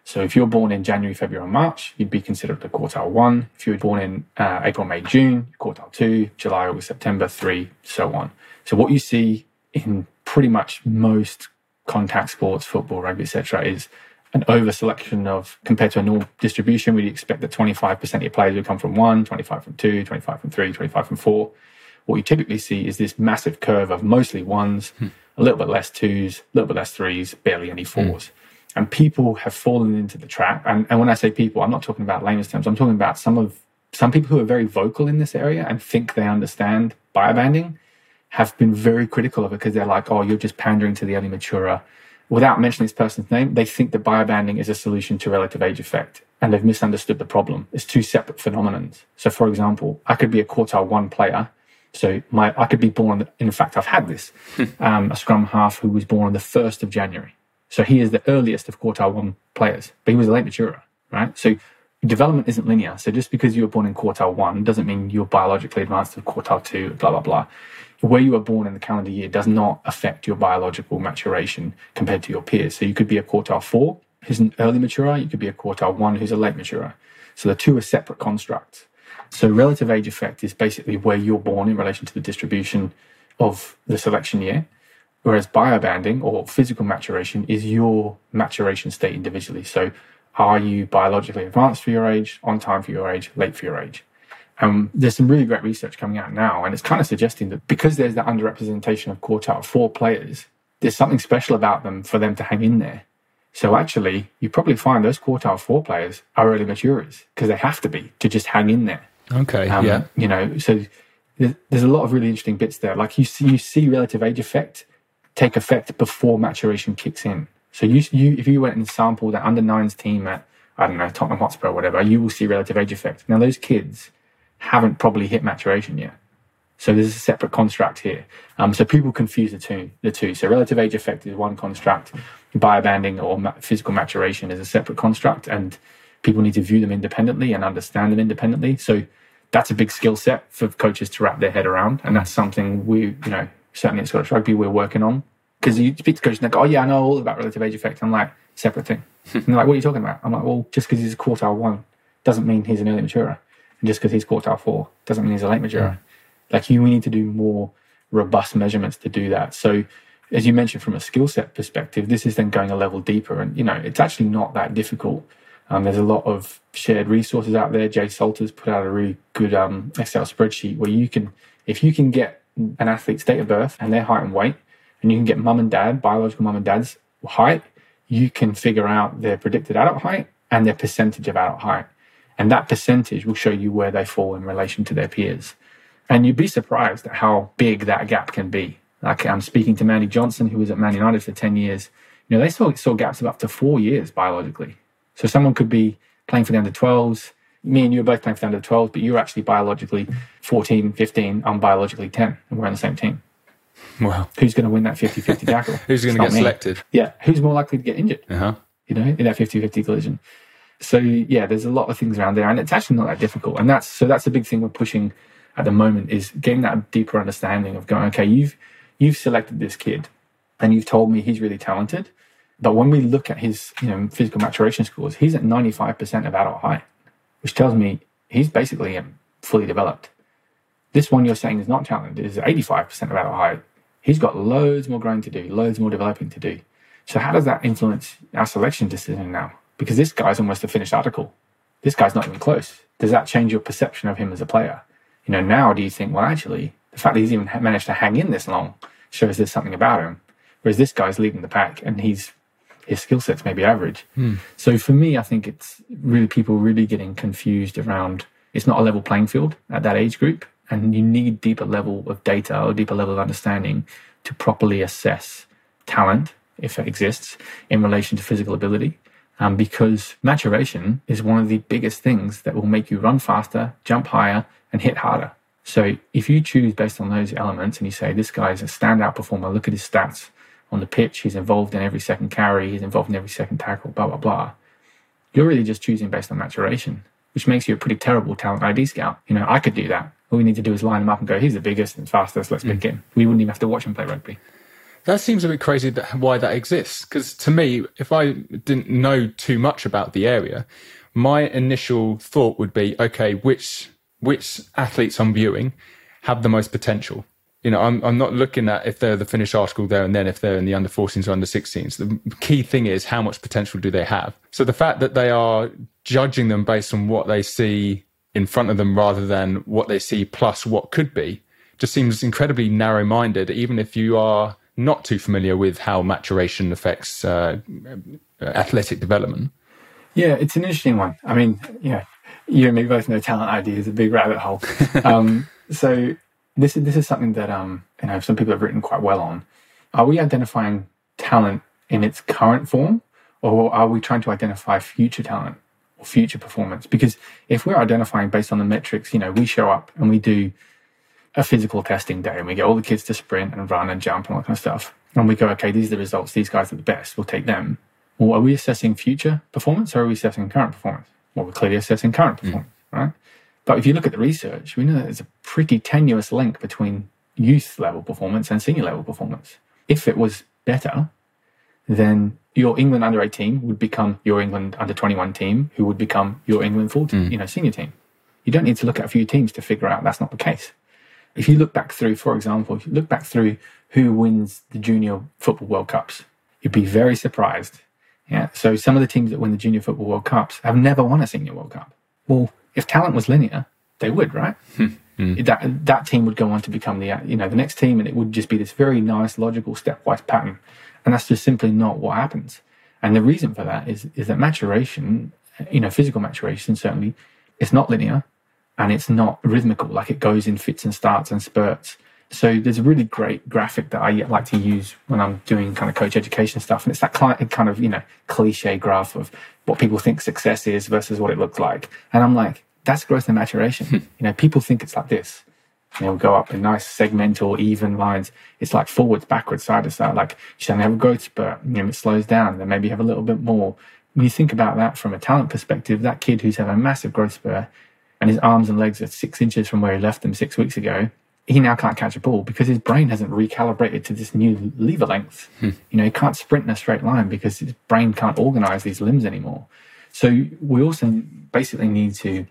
So if you're born in January, February, or March, you'd be considered a quartile one. If you were born in uh, April, May, June, quartile two, July, August, September, three, so on. So what you see in pretty much most contact sports, football, rugby, etc., is an over selection of compared to a normal distribution. We'd expect that 25% of your players would come from one, 25 from two, 25 from three, 25 from four. What you typically see is this massive curve of mostly ones. Hmm a little bit less twos, a little bit less threes, barely any fours. Mm. And people have fallen into the trap. And, and when I say people, I'm not talking about layman's terms. I'm talking about some of some people who are very vocal in this area and think they understand biobanding have been very critical of it because they're like, oh, you're just pandering to the early maturer. Without mentioning this person's name, they think that biobanding is a solution to relative age effect and they've misunderstood the problem. It's two separate phenomenons. So, for example, I could be a quartile one player so my I could be born. In fact, I've had this. um, a scrum half who was born on the first of January. So he is the earliest of quartile one players, but he was a late maturer, right? So development isn't linear. So just because you were born in quartile one doesn't mean you're biologically advanced to quartile two. Blah blah blah. Where you were born in the calendar year does not affect your biological maturation compared to your peers. So you could be a quartile four who's an early maturer. You could be a quartile one who's a late maturer. So the two are separate constructs. So relative age effect is basically where you're born in relation to the distribution of the selection year. Whereas biobanding or physical maturation is your maturation state individually. So are you biologically advanced for your age, on time for your age, late for your age? And there's some really great research coming out now, and it's kind of suggesting that because there's that underrepresentation of quartile four players, there's something special about them for them to hang in there. So actually, you probably find those quartile four players are early maturers because they have to be to just hang in there. Okay. Um, yeah. You know, so there's a lot of really interesting bits there. Like you see, you see relative age effect take effect before maturation kicks in. So you, you, if you went and sampled that under nines team at, I don't know, Tottenham Hotspur or whatever, you will see relative age effect. Now those kids haven't probably hit maturation yet. So there's a separate construct here. Um, so people confuse the two, the two. So relative age effect is one construct, biobanding or ma- physical maturation is a separate construct, and people need to view them independently and understand them independently. So that's a big skill set for coaches to wrap their head around. And that's something we, you know, certainly at Scottish Rugby, we're working on. Because you speak to coaches and they go, oh, yeah, I know all about relative age effect. I'm like, separate thing. and they're like, what are you talking about? I'm like, well, just because he's a quartile one doesn't mean he's an early maturer. And just because he's quartile four doesn't mean he's a late maturer. Yeah. Like, you, we need to do more robust measurements to do that. So, as you mentioned, from a skill set perspective, this is then going a level deeper. And, you know, it's actually not that difficult um, there's a lot of shared resources out there. Jay Salter's put out a really good um, Excel spreadsheet where you can, if you can get an athlete's date of birth and their height and weight, and you can get mum and dad, biological mum and dad's height, you can figure out their predicted adult height and their percentage of adult height. And that percentage will show you where they fall in relation to their peers. And you'd be surprised at how big that gap can be. Like I'm speaking to Mandy Johnson, who was at Man United for 10 years. You know, they saw, saw gaps of up to four years biologically. So someone could be playing for the under 12s. Me and you are both playing for the under 12s, but you're actually biologically 14, 15. I'm biologically 10, and we're on the same team. Wow. Who's going to win that 50 50 tackle? Who's going to get me. selected? Yeah. Who's more likely to get injured? Uh-huh. You know, in that 50 50 collision. So, yeah, there's a lot of things around there, and it's actually not that difficult. And that's so that's a big thing we're pushing at the moment is getting that deeper understanding of going, okay, you've you've selected this kid and you've told me he's really talented but when we look at his you know, physical maturation scores, he's at 95% of adult height, which tells me he's basically um, fully developed. This one you're saying is not talented is 85% of adult height. He's got loads more growing to do, loads more developing to do. So how does that influence our selection decision now? Because this guy's almost a finished article. this guy's not even close. Does that change your perception of him as a player? You know, now do you think, well, actually, the fact that he's even managed to hang in this long shows there's something about him. Whereas this guy's leading the pack and he's his skill set's maybe average. Hmm. So for me, I think it's really people really getting confused around it's not a level playing field at that age group. And you need deeper level of data or deeper level of understanding to properly assess talent, if it exists, in relation to physical ability. Um, because maturation is one of the biggest things that will make you run faster, jump higher, and hit harder. So if you choose based on those elements and you say this guy is a standout performer, look at his stats on the pitch, he's involved in every second carry, he's involved in every second tackle, blah blah blah. You're really just choosing based on maturation, which makes you a pretty terrible talent ID scout. You know, I could do that. All we need to do is line him up and go, he's the biggest and fastest, let's pick mm. him. We wouldn't even have to watch him play rugby. That seems a bit crazy that, why that exists. Because to me, if I didn't know too much about the area, my initial thought would be, okay, which which athletes I'm viewing have the most potential. You know, I'm I'm not looking at if they're the finished article there and then if they're in the under 14s or under 16s. The key thing is how much potential do they have. So the fact that they are judging them based on what they see in front of them rather than what they see plus what could be just seems incredibly narrow minded, even if you are not too familiar with how maturation affects uh, athletic development. Yeah, it's an interesting one. I mean, yeah, you and me both know talent ID is a big rabbit hole. um, so this is this is something that um, you know some people have written quite well on. Are we identifying talent in its current form, or are we trying to identify future talent or future performance? Because if we're identifying based on the metrics, you know, we show up and we do a physical testing day and we get all the kids to sprint and run and jump and all that kind of stuff. And we go, okay, these are the results. These guys are the best. We'll take them. Well, are we assessing future performance or are we assessing current performance? Well, we're clearly assessing current mm. performance, mm. right? But if you look at the research, we know that there's a pretty tenuous link between youth level performance and senior level performance. If it was better, then your England under 18 would become your England under 21 team, who would become your England 14, mm. you know, senior team. You don't need to look at a few teams to figure out that's not the case. If you look back through, for example, if you look back through who wins the junior football World Cups, you'd be very surprised. Yeah. So some of the teams that win the junior football World Cups have never won a senior World Cup. Well, if talent was linear, they would, right? Mm. That that team would go on to become the you know the next team, and it would just be this very nice, logical, stepwise pattern. And that's just simply not what happens. And the reason for that is is that maturation, you know, physical maturation certainly, is not linear and it's not rhythmical, like it goes in fits and starts and spurts. So there's a really great graphic that I like to use when I'm doing kind of coach education stuff. And it's that kind of, you know, cliche graph of what people think success is versus what it looks like. And I'm like, that's growth and maturation. Hmm. you know, people think it's like this. You know, go up in nice segmental, even lines. It's like forwards, backwards, side to side. Like you suddenly have a growth spurt, you know, it slows down, then maybe you have a little bit more. When you think about that from a talent perspective, that kid who's had a massive growth spurt and his arms and legs are six inches from where he left them six weeks ago, he now can't catch a ball because his brain hasn't recalibrated to this new lever length. Hmm. You know, he can't sprint in a straight line because his brain can't organize these limbs anymore. So we also basically need to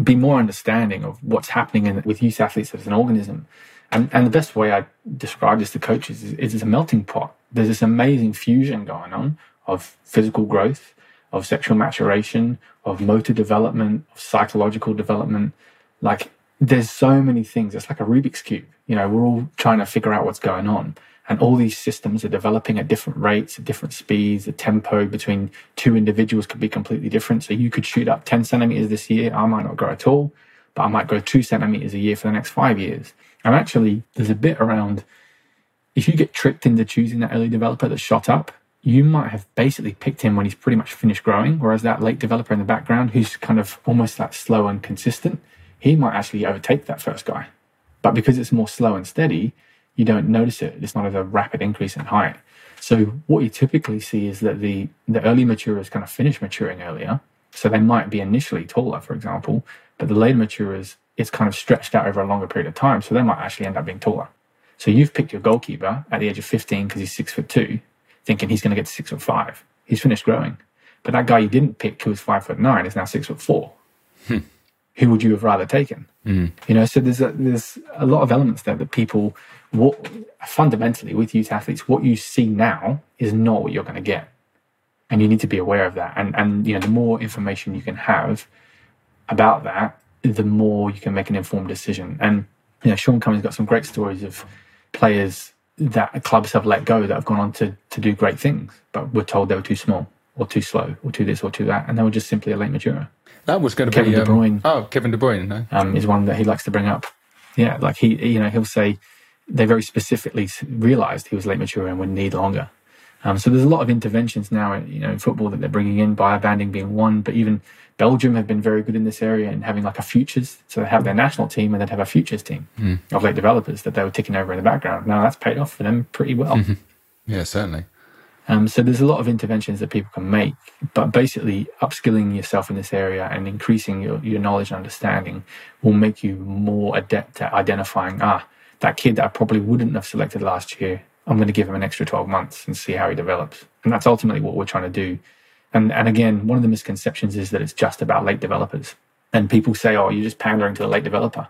be more understanding of what's happening in, with youth athletes as an organism. And, and the best way I describe this to coaches is, is it's a melting pot. There's this amazing fusion going on of physical growth, of sexual maturation, of motor development, of psychological development. Like there's so many things. It's like a Rubik's Cube. You know, we're all trying to figure out what's going on. And all these systems are developing at different rates, at different speeds. The tempo between two individuals could be completely different. So you could shoot up 10 centimeters this year. I might not grow at all, but I might grow two centimeters a year for the next five years. And actually, there's a bit around if you get tricked into choosing that early developer that shot up, you might have basically picked him when he's pretty much finished growing, whereas that late developer in the background, who's kind of almost that slow and consistent, he might actually overtake that first guy. But because it's more slow and steady, you don't notice it. It's not as a rapid increase in height. So what you typically see is that the the early maturers kind of finish maturing earlier. So they might be initially taller, for example, but the later maturers, it's kind of stretched out over a longer period of time. So they might actually end up being taller. So you've picked your goalkeeper at the age of 15 because he's six foot two thinking he's going to get to six foot five. He's finished growing. But that guy you didn't pick who was five foot nine is now six foot four. Hmm. Who would you have rather taken? Mm. You know, so there's a, there's a lot of elements there that people, what fundamentally with youth athletes, what you see now is not what you're going to get. And you need to be aware of that. And, and you know, the more information you can have about that, the more you can make an informed decision. And, you know, Sean Cumming's got some great stories of players that clubs have let go that have gone on to, to do great things, but were told they were too small or too slow or too this or too that. And they were just simply a late maturer. That was going to Kevin be De Bruyne. Um, oh, Kevin De Bruyne, no? um, is one that he likes to bring up. Yeah, like he, you know, he'll say they very specifically realised he was late mature and would need longer. Um, so there's a lot of interventions now, you know, in football that they're bringing in, biobanding being one, but even Belgium have been very good in this area and having like a futures. So they have their national team and they'd have a futures team mm. of late developers that they were ticking over in the background. Now that's paid off for them pretty well. Mm-hmm. Yeah, certainly. Um, so there's a lot of interventions that people can make, but basically upskilling yourself in this area and increasing your, your knowledge and understanding will make you more adept at identifying, ah, that kid that I probably wouldn't have selected last year, I'm going to give him an extra 12 months and see how he develops. And that's ultimately what we're trying to do. And, and again, one of the misconceptions is that it's just about late developers. And people say, oh, you're just pandering to the late developer.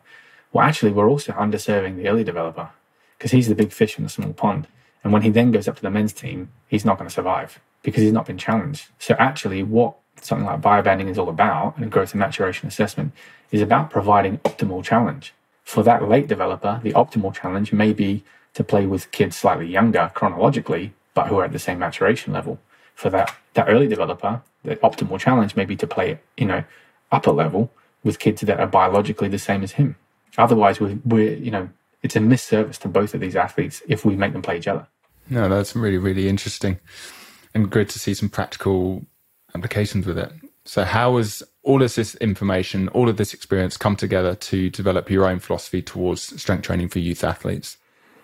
Well, actually, we're also underserving the early developer because he's the big fish in the small pond. And when he then goes up to the men's team, he's not going to survive because he's not been challenged. So actually, what something like biobanding is all about and growth and maturation assessment is about providing optimal challenge. For that late developer, the optimal challenge may be to play with kids slightly younger chronologically, but who are at the same maturation level. For that, that early developer, the optimal challenge may be to play, you know, upper level with kids that are biologically the same as him. Otherwise, we're, we're you know, it's a misservice to both of these athletes if we make them play each other. No, that's really, really interesting and good to see some practical applications with it. So, how has all of this information, all of this experience come together to develop your own philosophy towards strength training for youth athletes?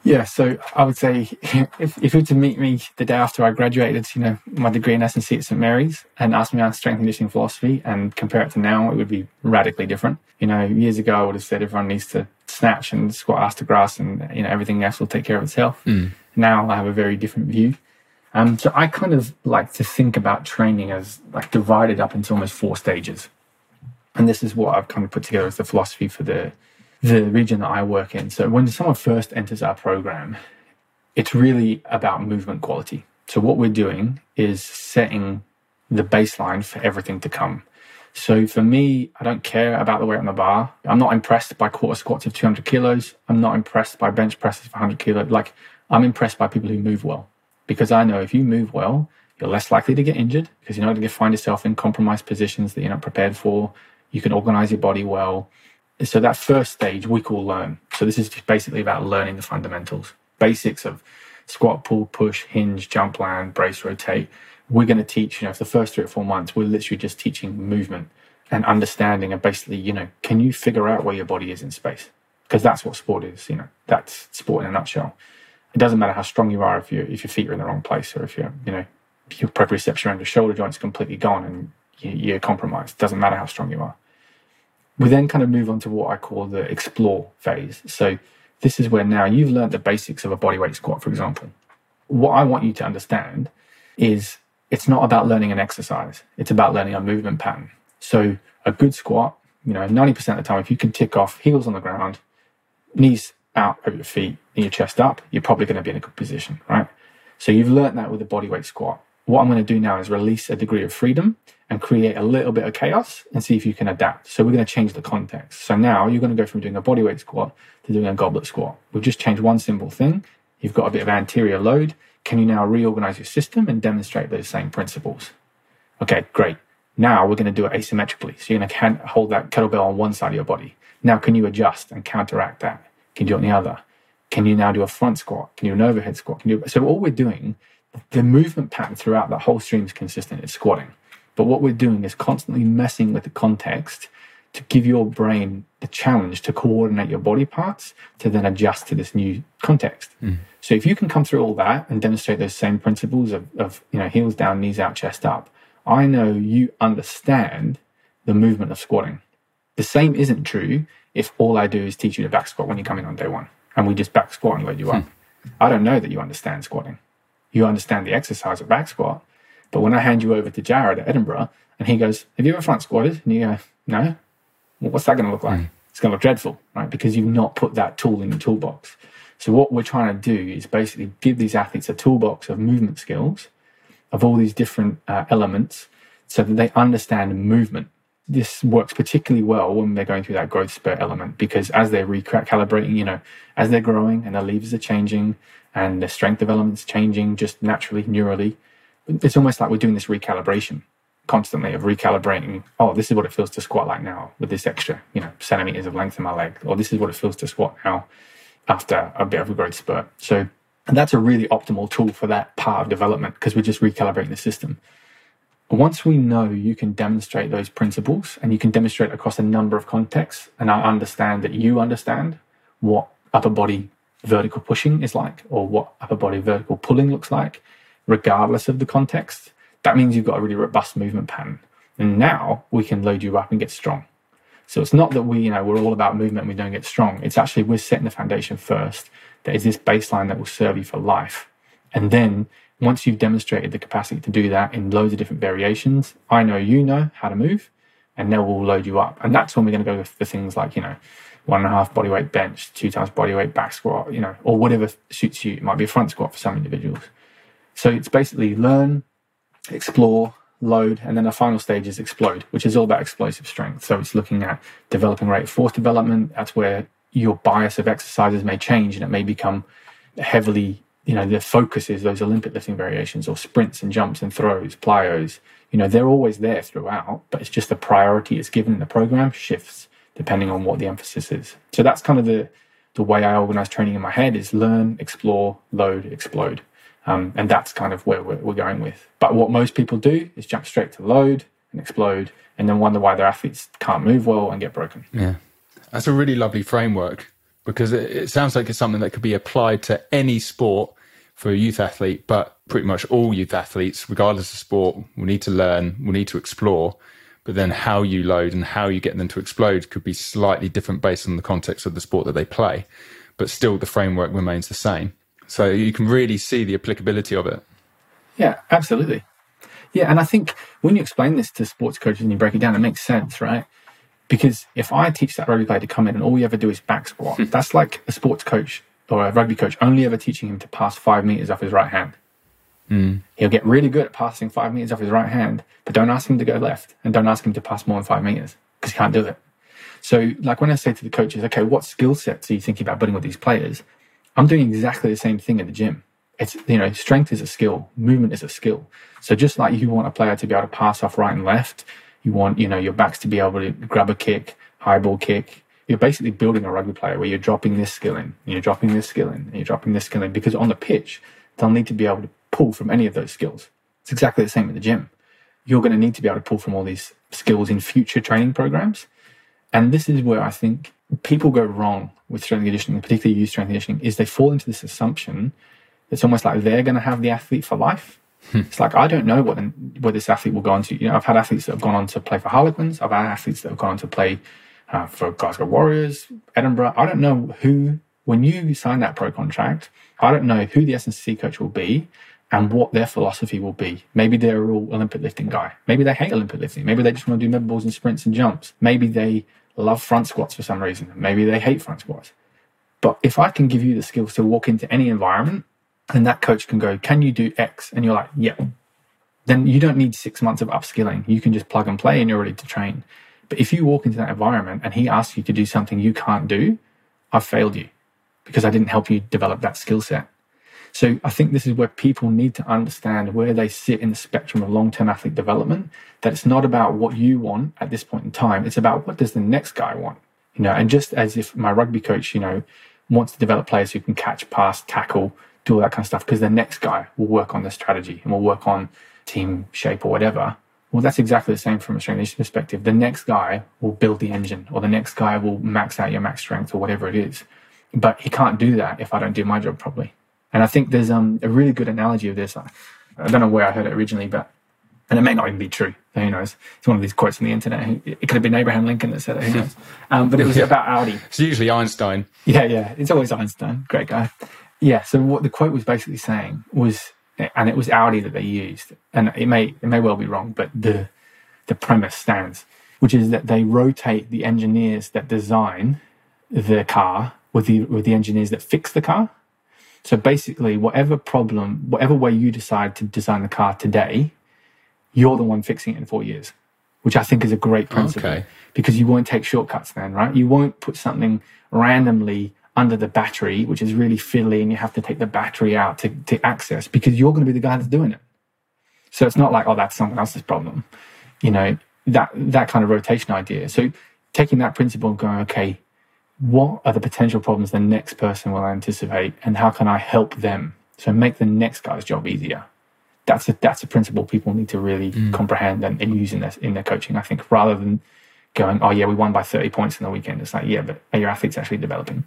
Yeah, so I would say if, if you were to meet me the day after I graduated, you know, my degree in S&C at St Mary's and ask me on strength and conditioning philosophy and compare it to now, it would be radically different. You know, years ago, I would have said everyone needs to snatch and squat ass to grass and, you know, everything else will take care of itself. Mm. Now I have a very different view. Um, so I kind of like to think about training as like divided up into almost four stages. And this is what I've kind of put together as the philosophy for the the region that I work in. So when someone first enters our program, it's really about movement quality. So what we're doing is setting the baseline for everything to come. So for me, I don't care about the weight on the bar. I'm not impressed by quarter squats of 200 kilos. I'm not impressed by bench presses of 100 kilos. Like I'm impressed by people who move well because I know if you move well, you're less likely to get injured because you're not going to find yourself in compromised positions that you're not prepared for. You can organize your body well. So that first stage we call learn. So this is just basically about learning the fundamentals, basics of squat, pull, push, hinge, jump, land, brace, rotate. We're going to teach, you know, for the first three or four months, we're literally just teaching movement and understanding and basically, you know, can you figure out where your body is in space? Because that's what sport is, you know, that's sport in a nutshell. It doesn't matter how strong you are if you if your feet are in the wrong place or if you're, you know, your proprioception around your shoulder joints is completely gone and you're compromised. It doesn't matter how strong you are. We then kind of move on to what I call the explore phase. So this is where now you've learned the basics of a bodyweight squat, for example. What I want you to understand is it's not about learning an exercise. It's about learning a movement pattern. So a good squat, you know, 90% of the time, if you can tick off heels on the ground, knees out over your feet, and your chest up, you're probably going to be in a good position, right? So you've learned that with a bodyweight squat. What I'm going to do now is release a degree of freedom and create a little bit of chaos and see if you can adapt. So we're going to change the context. So now you're going to go from doing a bodyweight squat to doing a goblet squat. We've just changed one simple thing. You've got a bit of anterior load. Can you now reorganize your system and demonstrate those same principles? Okay, great. Now we're going to do it asymmetrically. So you're going to hold that kettlebell on one side of your body. Now, can you adjust and counteract that? Can you do it on the other? Can you now do a front squat? Can you do an overhead squat? Can you? So all we're doing, the movement pattern throughout the whole stream is consistent. It's squatting. But what we're doing is constantly messing with the context to give your brain the challenge to coordinate your body parts to then adjust to this new context. Mm. So if you can come through all that and demonstrate those same principles of, of you know heels down, knees out, chest up, I know you understand the movement of squatting. The same isn't true if all I do is teach you to back squat when you come in on day one and we just back squat and load you up. Hmm. I don't know that you understand squatting. You understand the exercise of back squat, but when I hand you over to Jared at Edinburgh and he goes, Have you ever front squatted? And you go, No. Well, what's that going to look like? Mm. It's going to look dreadful, right? Because you've not put that tool in the toolbox. So, what we're trying to do is basically give these athletes a toolbox of movement skills of all these different uh, elements so that they understand movement. This works particularly well when they're going through that growth spurt element because as they're recalibrating, you know, as they're growing and their levers are changing and their strength development's changing just naturally, neurally, it's almost like we're doing this recalibration constantly of recalibrating. Oh, this is what it feels to squat like now with this extra, you know, centimeters of length in my leg, or this is what it feels to squat now after a bit of a growth spurt. So that's a really optimal tool for that part of development because we're just recalibrating the system. Once we know you can demonstrate those principles and you can demonstrate across a number of contexts, and I understand that you understand what upper body vertical pushing is like or what upper body vertical pulling looks like, regardless of the context, that means you've got a really robust movement pattern. And now we can load you up and get strong. So it's not that we, you know, we're all about movement and we don't get strong. It's actually we're setting the foundation first. There is this baseline that will serve you for life. And then once you've demonstrated the capacity to do that in loads of different variations, I know you know how to move, and then we'll load you up. And that's when we're going to go for things like, you know, one and a half body weight bench, two times body weight back squat, you know, or whatever suits you. It might be a front squat for some individuals. So it's basically learn, explore, load, and then the final stage is explode, which is all about explosive strength. So it's looking at developing rate of force development. That's where your bias of exercises may change and it may become heavily, you know, the focus is those Olympic lifting variations or sprints and jumps and throws, plyos. You know, they're always there throughout, but it's just the priority it's given in the program shifts depending on what the emphasis is. So that's kind of the the way I organize training in my head is learn, explore, load, explode. Um, and that's kind of where we're, we're, going with. But what most people do is jump straight to load and explode and then wonder why their athletes can't move well and get broken. Yeah. That's a really lovely framework because it, it sounds like it's something that could be applied to any sport for a youth athlete, but pretty much all youth athletes, regardless of sport, will need to learn, will need to explore. But then how you load and how you get them to explode could be slightly different based on the context of the sport that they play. But still, the framework remains the same. So you can really see the applicability of it. Yeah, absolutely. Yeah, and I think when you explain this to sports coaches and you break it down, it makes sense, right? Because if I teach that rugby player to come in and all you ever do is back squat, hmm. that's like a sports coach or a rugby coach only ever teaching him to pass five meters off his right hand. Mm. He'll get really good at passing five meters off his right hand, but don't ask him to go left and don't ask him to pass more than five meters because he can't do it. So, like when I say to the coaches, okay, what skill sets are you thinking about building with these players? I'm doing exactly the same thing at the gym. It's, you know, strength is a skill, movement is a skill. So just like you want a player to be able to pass off right and left, you want, you know, your backs to be able to grab a kick, high ball kick. You're basically building a rugby player where you're dropping this skill in, you're dropping this skill in, you're dropping this skill in because on the pitch, they'll need to be able to pull from any of those skills. It's exactly the same at the gym. You're going to need to be able to pull from all these skills in future training programs. And this is where I think people go wrong with strength and conditioning, particularly youth strength and conditioning, is they fall into this assumption it's almost like they're going to have the athlete for life. Hmm. It's like I don't know what where this athlete will go on to. You know, I've had athletes that have gone on to play for Harlequins. I've had athletes that have gone on to play uh, for Glasgow Warriors, Edinburgh. I don't know who. When you sign that pro contract, I don't know who the S&C coach will be and what their philosophy will be. Maybe they're all Olympic lifting guy. Maybe they hate Olympic lifting. Maybe they just want to do med balls and sprints and jumps. Maybe they love front squats for some reason. Maybe they hate front squats. But if I can give you the skills to walk into any environment and that coach can go, Can you do X? And you're like, Yeah. Then you don't need six months of upskilling. You can just plug and play and you're ready to train. But if you walk into that environment and he asks you to do something you can't do, I've failed you because I didn't help you develop that skill set. So I think this is where people need to understand where they sit in the spectrum of long-term athlete development. That it's not about what you want at this point in time. It's about what does the next guy want. You know, and just as if my rugby coach, you know, wants to develop players who can catch, pass, tackle, do all that kind of stuff, because the next guy will work on the strategy and will work on team shape or whatever. Well, that's exactly the same from a strength perspective. The next guy will build the engine, or the next guy will max out your max strength, or whatever it is. But he can't do that if I don't do my job properly. And I think there's um, a really good analogy of this. I, I don't know where I heard it originally, but and it may not even be true. Who knows? It's one of these quotes on the internet. It could have been Abraham Lincoln that said it. Who knows? Um, but it was yeah. about Audi. It's usually Einstein. Yeah, yeah. It's always Einstein. Great guy. Yeah. So what the quote was basically saying was, and it was Audi that they used, and it may it may well be wrong, but the the premise stands, which is that they rotate the engineers that design the car with the with the engineers that fix the car. So basically, whatever problem, whatever way you decide to design the car today, you're the one fixing it in four years, which I think is a great principle okay. because you won't take shortcuts then, right? You won't put something randomly under the battery, which is really fiddly, and you have to take the battery out to, to access because you're going to be the guy that's doing it. So it's not like, oh, that's someone else's problem. You know, that that kind of rotation idea. So taking that principle and going, okay, what are the potential problems the next person will anticipate and how can I help them? So make the next guy's job easier. That's a that's a principle people need to really mm. comprehend and, and use in their in their coaching, I think, rather than going, Oh yeah, we won by 30 points in the weekend. It's like, yeah, but are your athletes actually developing?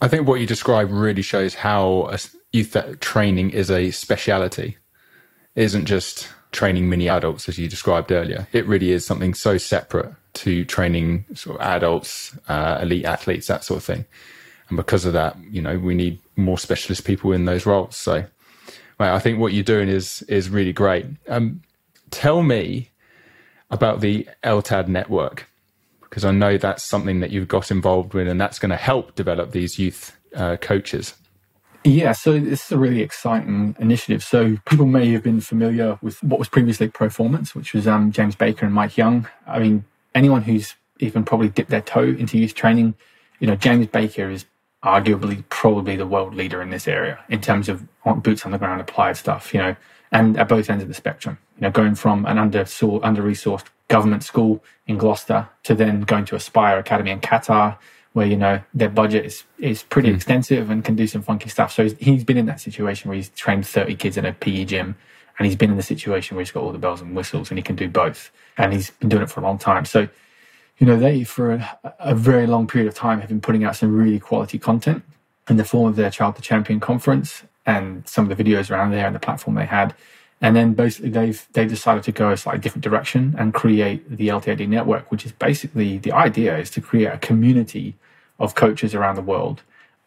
I think what you describe really shows how youth training is a speciality. It isn't just training mini adults as you described earlier. It really is something so separate to training sort of adults, uh, elite athletes, that sort of thing. And because of that, you know, we need more specialist people in those roles. So, well, I think what you're doing is is really great. Um, tell me about the LTAD network because I know that's something that you've got involved with, and that's going to help develop these youth uh, coaches. Yeah, so this is a really exciting initiative. So people may have been familiar with what was previously Performance, which was um, James Baker and Mike Young. I mean, anyone who's even probably dipped their toe into youth training, you know, James Baker is arguably probably the world leader in this area in terms of boots on the ground applied stuff, you know, and at both ends of the spectrum. You know, going from an under under resourced government school in Gloucester to then going to Aspire Academy in Qatar, where you know their budget is is pretty mm. extensive and can do some funky stuff. So he's, he's been in that situation where he's trained thirty kids in a PE gym, and he's been in the situation where he's got all the bells and whistles, and he can do both. And he's been doing it for a long time. So you know they for a, a very long period of time have been putting out some really quality content in the form of their Child to Champion conference and some of the videos around there and the platform they had. And then basically they've they've decided to go a slightly different direction and create the LTAD network, which is basically the idea is to create a community of coaches around the world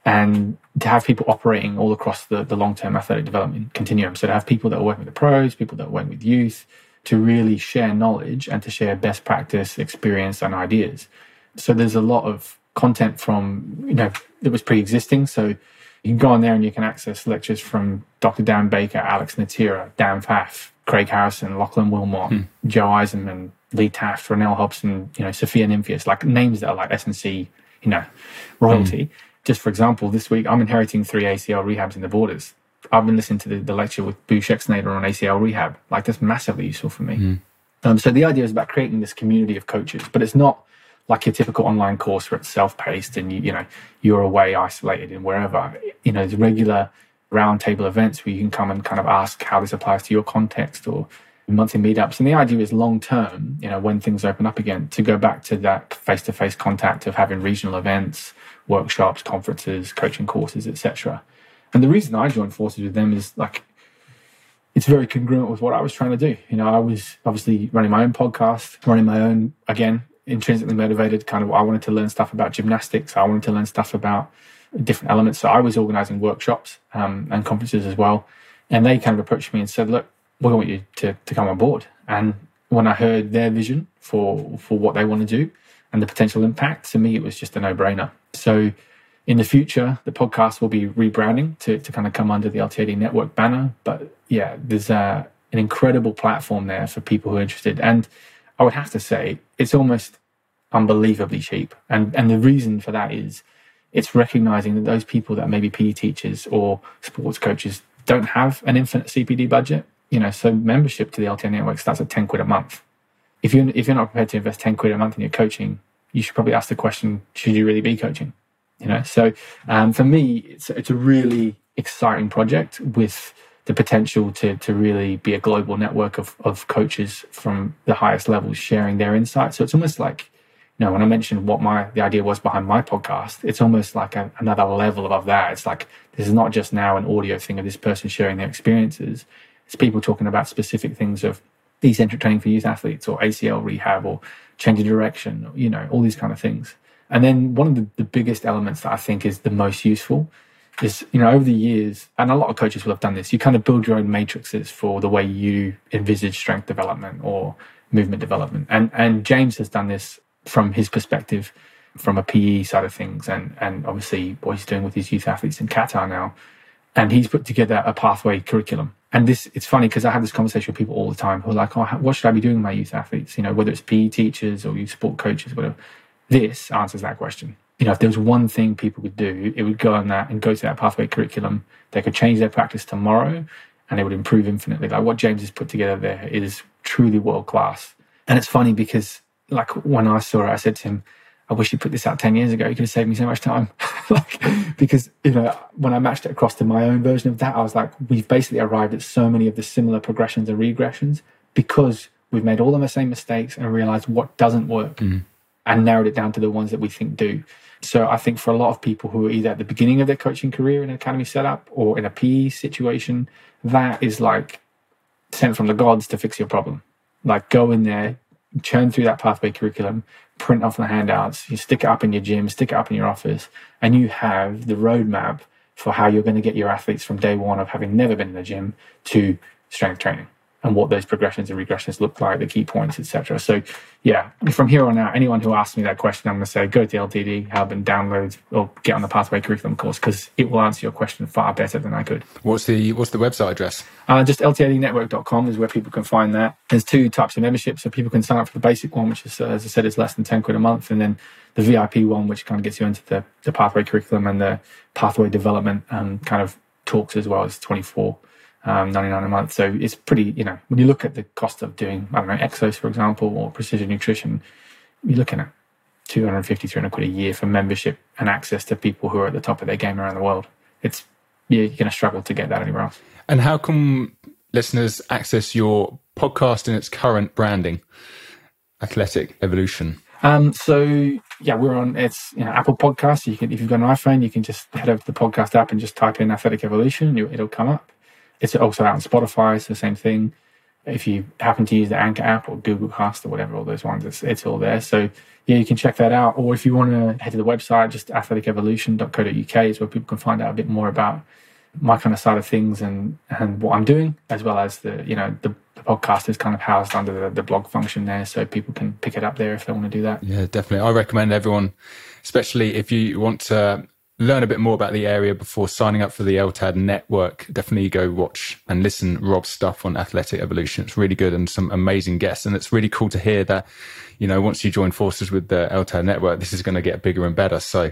and to have people operating all across the, the long-term athletic development continuum. So to have people that are working with the pros, people that are working with youth, to really share knowledge and to share best practice, experience, and ideas. So there's a lot of content from, you know, that was pre-existing. So you can go on there and you can access lectures from Dr. Dan Baker, Alex Natera, Dan Pfaff, Craig Harrison, Lachlan Wilmot, hmm. Joe Eisenmann, Lee Taft, Ronell Hobson, you know, Sophia Nimphius, like names that are like S&C, you know, royalty. Hmm. Just for example, this week I'm inheriting three ACL rehabs in the borders. I've been listening to the, the lecture with Boo Schexnayder on ACL rehab. Like that's massively useful for me. Hmm. Um, so the idea is about creating this community of coaches, but it's not like your typical online course where it's self-paced and you, you know you're away isolated in wherever you know the regular roundtable events where you can come and kind of ask how this applies to your context or monthly meetups and the idea is long term you know when things open up again to go back to that face-to-face contact of having regional events workshops conferences coaching courses etc and the reason i joined forces with them is like it's very congruent with what i was trying to do you know i was obviously running my own podcast running my own again intrinsically motivated. Kind of, I wanted to learn stuff about gymnastics. I wanted to learn stuff about different elements. So I was organizing workshops um, and conferences as well. And they kind of approached me and said, "Look, we want you to to come on board." And when I heard their vision for for what they want to do and the potential impact, to me, it was just a no brainer. So in the future, the podcast will be rebranding to, to kind of come under the LTAD network banner. But yeah, there's uh, an incredible platform there for people who are interested. And I would have to say it's almost unbelievably cheap. And and the reason for that is it's recognizing that those people that maybe PE teachers or sports coaches don't have an infinite CPD budget. You know, so membership to the LTAD network starts at 10 quid a month. If you're if you're not prepared to invest 10 quid a month in your coaching, you should probably ask the question, should you really be coaching? You know, so um, for me, it's it's a really exciting project with the potential to to really be a global network of of coaches from the highest levels sharing their insights. So it's almost like you know when I mentioned what my the idea was behind my podcast, it's almost like a, another level above that. It's like this is not just now an audio thing of this person sharing their experiences. It's people talking about specific things of eccentric training for youth athletes or ACL rehab or changing direction, you know, all these kind of things. And then one of the, the biggest elements that I think is the most useful is you know over the years and a lot of coaches will have done this you kind of build your own matrices for the way you envisage strength development or movement development and and james has done this from his perspective from a pe side of things and and obviously what he's doing with his youth athletes in qatar now and he's put together a pathway curriculum. And this, it's funny because I have this conversation with people all the time who are like, oh, what should I be doing with my youth athletes? You know, whether it's PE teachers or youth sport coaches, whatever. This answers that question. You know, if there was one thing people could do, it would go on that and go to that pathway curriculum. They could change their practice tomorrow and it would improve infinitely. Like what James has put together there is truly world class. And it's funny because, like, when I saw it, I said to him, I wish you put this out 10 years ago. You could have saved me so much time. like, because, you know, when I matched it across to my own version of that, I was like, we've basically arrived at so many of the similar progressions and regressions because we've made all of the same mistakes and realized what doesn't work mm. and narrowed it down to the ones that we think do. So I think for a lot of people who are either at the beginning of their coaching career in an academy setup or in a PE situation, that is like sent from the gods to fix your problem. Like go in there, churn through that pathway curriculum, print off the handouts, you stick it up in your gym, stick it up in your office, and you have the roadmap for how you're going to get your athletes from day one of having never been in the gym to strength training and what those progressions and regressions look like, the key points, etc. So, yeah, from here on out, anyone who asks me that question, I'm going to say go to LTD Hub and download or get on the Pathway Curriculum course because it will answer your question far better than I could. What's the What's the website address? Uh, just ltadnetwork.com is where people can find that. There's two types of membership, so people can sign up for the basic one, which is, uh, as I said, is less than 10 quid a month, and then the VIP one, which kind of gets you into the, the Pathway Curriculum and the Pathway Development um, kind of talks as well as 24 um, 99 a month. So it's pretty, you know, when you look at the cost of doing, I don't know, Exos, for example, or precision nutrition, you're looking at 250, 300 quid a year for membership and access to people who are at the top of their game around the world. It's, you're going to struggle to get that anywhere else. And how can listeners access your podcast in its current branding, Athletic Evolution? Um, so yeah, we're on it's you know, Apple Podcasts. You can if you've got an iPhone, you can just head over to the podcast app and just type in Athletic Evolution. And it'll come up. It's also out on Spotify. It's the same thing. If you happen to use the Anchor app or Google Cast or whatever, all those ones, it's, it's all there. So yeah, you can check that out. Or if you want to head to the website, just athleticevolution.co.uk is where people can find out a bit more about my kind of side of things and and what I'm doing, as well as the you know the, the podcast is kind of housed under the, the blog function there, so people can pick it up there if they want to do that. Yeah, definitely. I recommend everyone, especially if you want to learn a bit more about the area before signing up for the LTAD network, definitely go watch and listen Rob's stuff on athletic evolution. It's really good and some amazing guests. And it's really cool to hear that, you know, once you join forces with the LTAD network, this is going to get bigger and better. So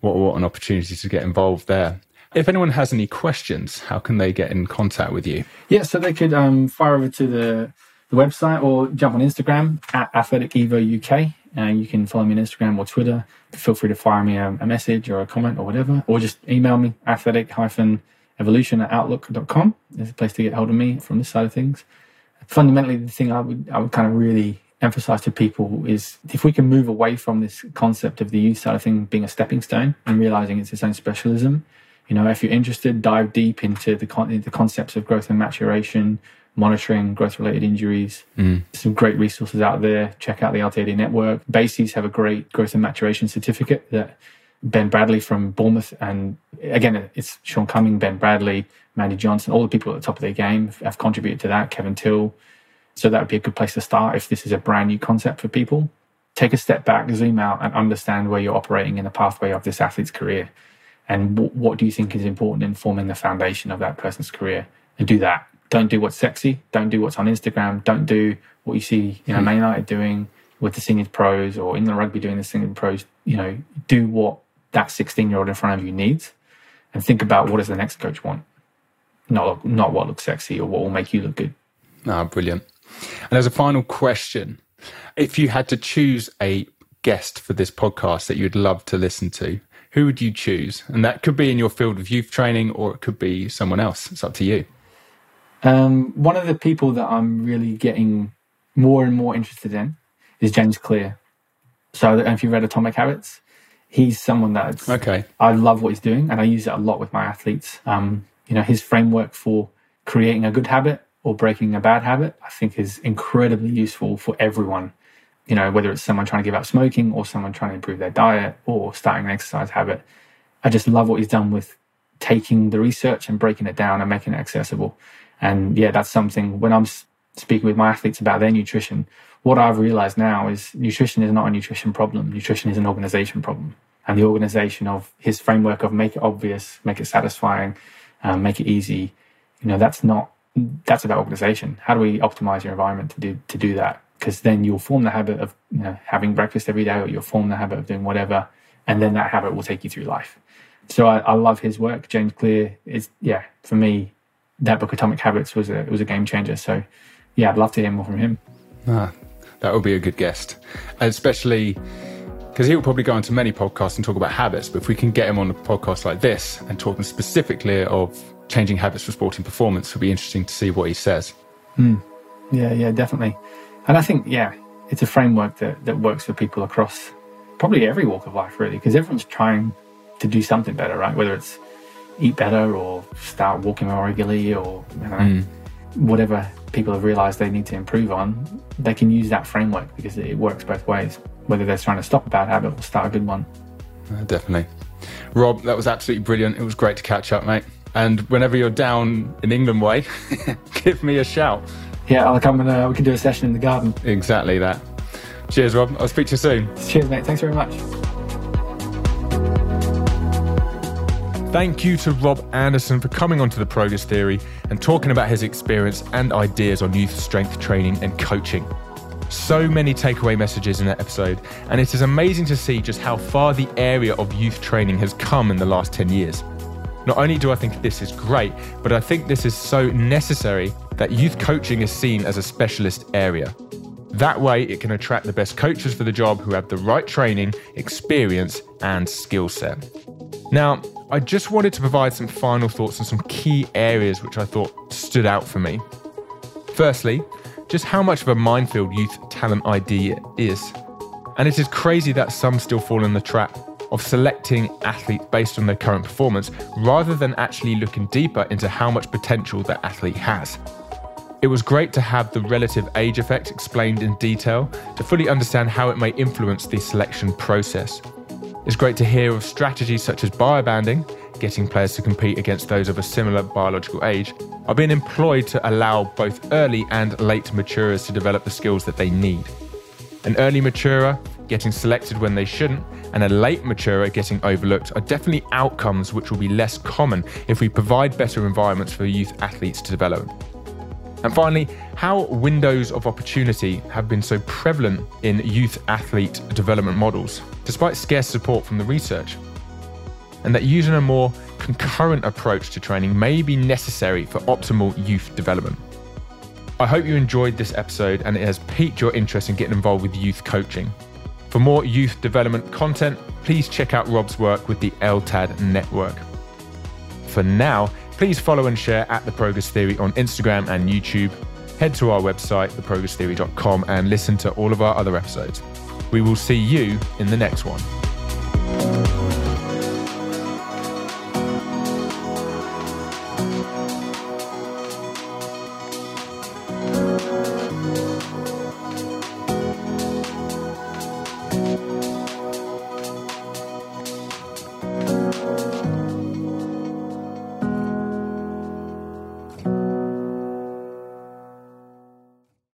what, what an opportunity to get involved there. If anyone has any questions, how can they get in contact with you? Yeah, so they could um, fire over to the, the website or jump on Instagram at Athletic Evo UK uh, you can follow me on Instagram or Twitter. Feel free to fire me a, a message or a comment or whatever, or just email me athletic evolution at outlook.com. There's a place to get hold of me from this side of things. Fundamentally, the thing I would, I would kind of really emphasize to people is if we can move away from this concept of the youth side of things being a stepping stone and realizing it's its own specialism. You know, if you're interested, dive deep into the, con- the concepts of growth and maturation, monitoring growth related injuries. Mm. Some great resources out there. Check out the LTAD network. BASES have a great growth and maturation certificate that Ben Bradley from Bournemouth, and again, it's Sean Cumming, Ben Bradley, Mandy Johnson, all the people at the top of their game have contributed to that. Kevin Till. So that would be a good place to start if this is a brand new concept for people. Take a step back, zoom out, and understand where you're operating in the pathway of this athlete's career. And w- what do you think is important in forming the foundation of that person's career? And do that don't do what's sexy. Don't do what's on Instagram. Don't do what you see, you know, hmm. Man United doing with the senior pros or England rugby doing the senior pros. You know, do what that 16 year old in front of you needs and think about what does the next coach want? Not, not what looks sexy or what will make you look good. Ah, brilliant. And as a final question, if you had to choose a guest for this podcast that you'd love to listen to, who would you choose? And that could be in your field of youth training or it could be someone else. It's up to you. Um, one of the people that I'm really getting more and more interested in is James Clear. So, I don't know if you've read Atomic Habits. He's someone that's okay. I love what he's doing, and I use it a lot with my athletes. Um, you know, his framework for creating a good habit or breaking a bad habit, I think, is incredibly useful for everyone. You know, whether it's someone trying to give up smoking or someone trying to improve their diet or starting an exercise habit. I just love what he's done with taking the research and breaking it down and making it accessible. And yeah, that's something when I'm speaking with my athletes about their nutrition, what I've realized now is nutrition is not a nutrition problem. Nutrition is an organization problem. And the organization of his framework of make it obvious, make it satisfying, um, make it easy. You know, that's not that's about organization. How do we optimize your environment to do to do that? Because then you'll form the habit of you know, having breakfast every day, or you'll form the habit of doing whatever, and then that habit will take you through life. So I, I love his work. James Clear is yeah for me that book Atomic Habits was a was a game changer. So yeah, I'd love to hear more from him. Ah, that would be a good guest, especially because he'll probably go into many podcasts and talk about habits. But if we can get him on a podcast like this and talking specifically of changing habits for sporting performance, it'll be interesting to see what he says. Mm. Yeah, yeah, definitely. And I think yeah, it's a framework that that works for people across probably every walk of life, really, because everyone's trying to do something better, right? Whether it's eat better or start walking more regularly or you know, mm. whatever people have realized they need to improve on, they can use that framework because it works both ways, whether they're trying to stop a bad habit or start a good one. Uh, definitely. Rob, that was absolutely brilliant. It was great to catch up, mate. And whenever you're down in England way, give me a shout. Yeah, I'll come and uh, we can do a session in the garden. Exactly that. Cheers, Rob. I'll speak to you soon. Cheers, mate. Thanks very much. Thank you to Rob Anderson for coming onto the Progress Theory and talking about his experience and ideas on youth strength training and coaching. So many takeaway messages in that episode, and it is amazing to see just how far the area of youth training has come in the last 10 years. Not only do I think this is great, but I think this is so necessary that youth coaching is seen as a specialist area. That way, it can attract the best coaches for the job who have the right training, experience, and skill set. Now, I just wanted to provide some final thoughts on some key areas which I thought stood out for me. Firstly, just how much of a minefield youth talent ID is. And it is crazy that some still fall in the trap of selecting athletes based on their current performance rather than actually looking deeper into how much potential that athlete has. It was great to have the relative age effect explained in detail to fully understand how it may influence the selection process. It's great to hear of strategies such as biobanding, getting players to compete against those of a similar biological age, are being employed to allow both early and late maturers to develop the skills that they need. An early maturer getting selected when they shouldn't, and a late maturer getting overlooked are definitely outcomes which will be less common if we provide better environments for youth athletes to develop. And finally, how windows of opportunity have been so prevalent in youth athlete development models, despite scarce support from the research. And that using a more concurrent approach to training may be necessary for optimal youth development. I hope you enjoyed this episode and it has piqued your interest in getting involved with youth coaching. For more youth development content, please check out Rob's work with the LTAD network. For now, Please follow and share at The Progress Theory on Instagram and YouTube. Head to our website, theprogresstheory.com, and listen to all of our other episodes. We will see you in the next one.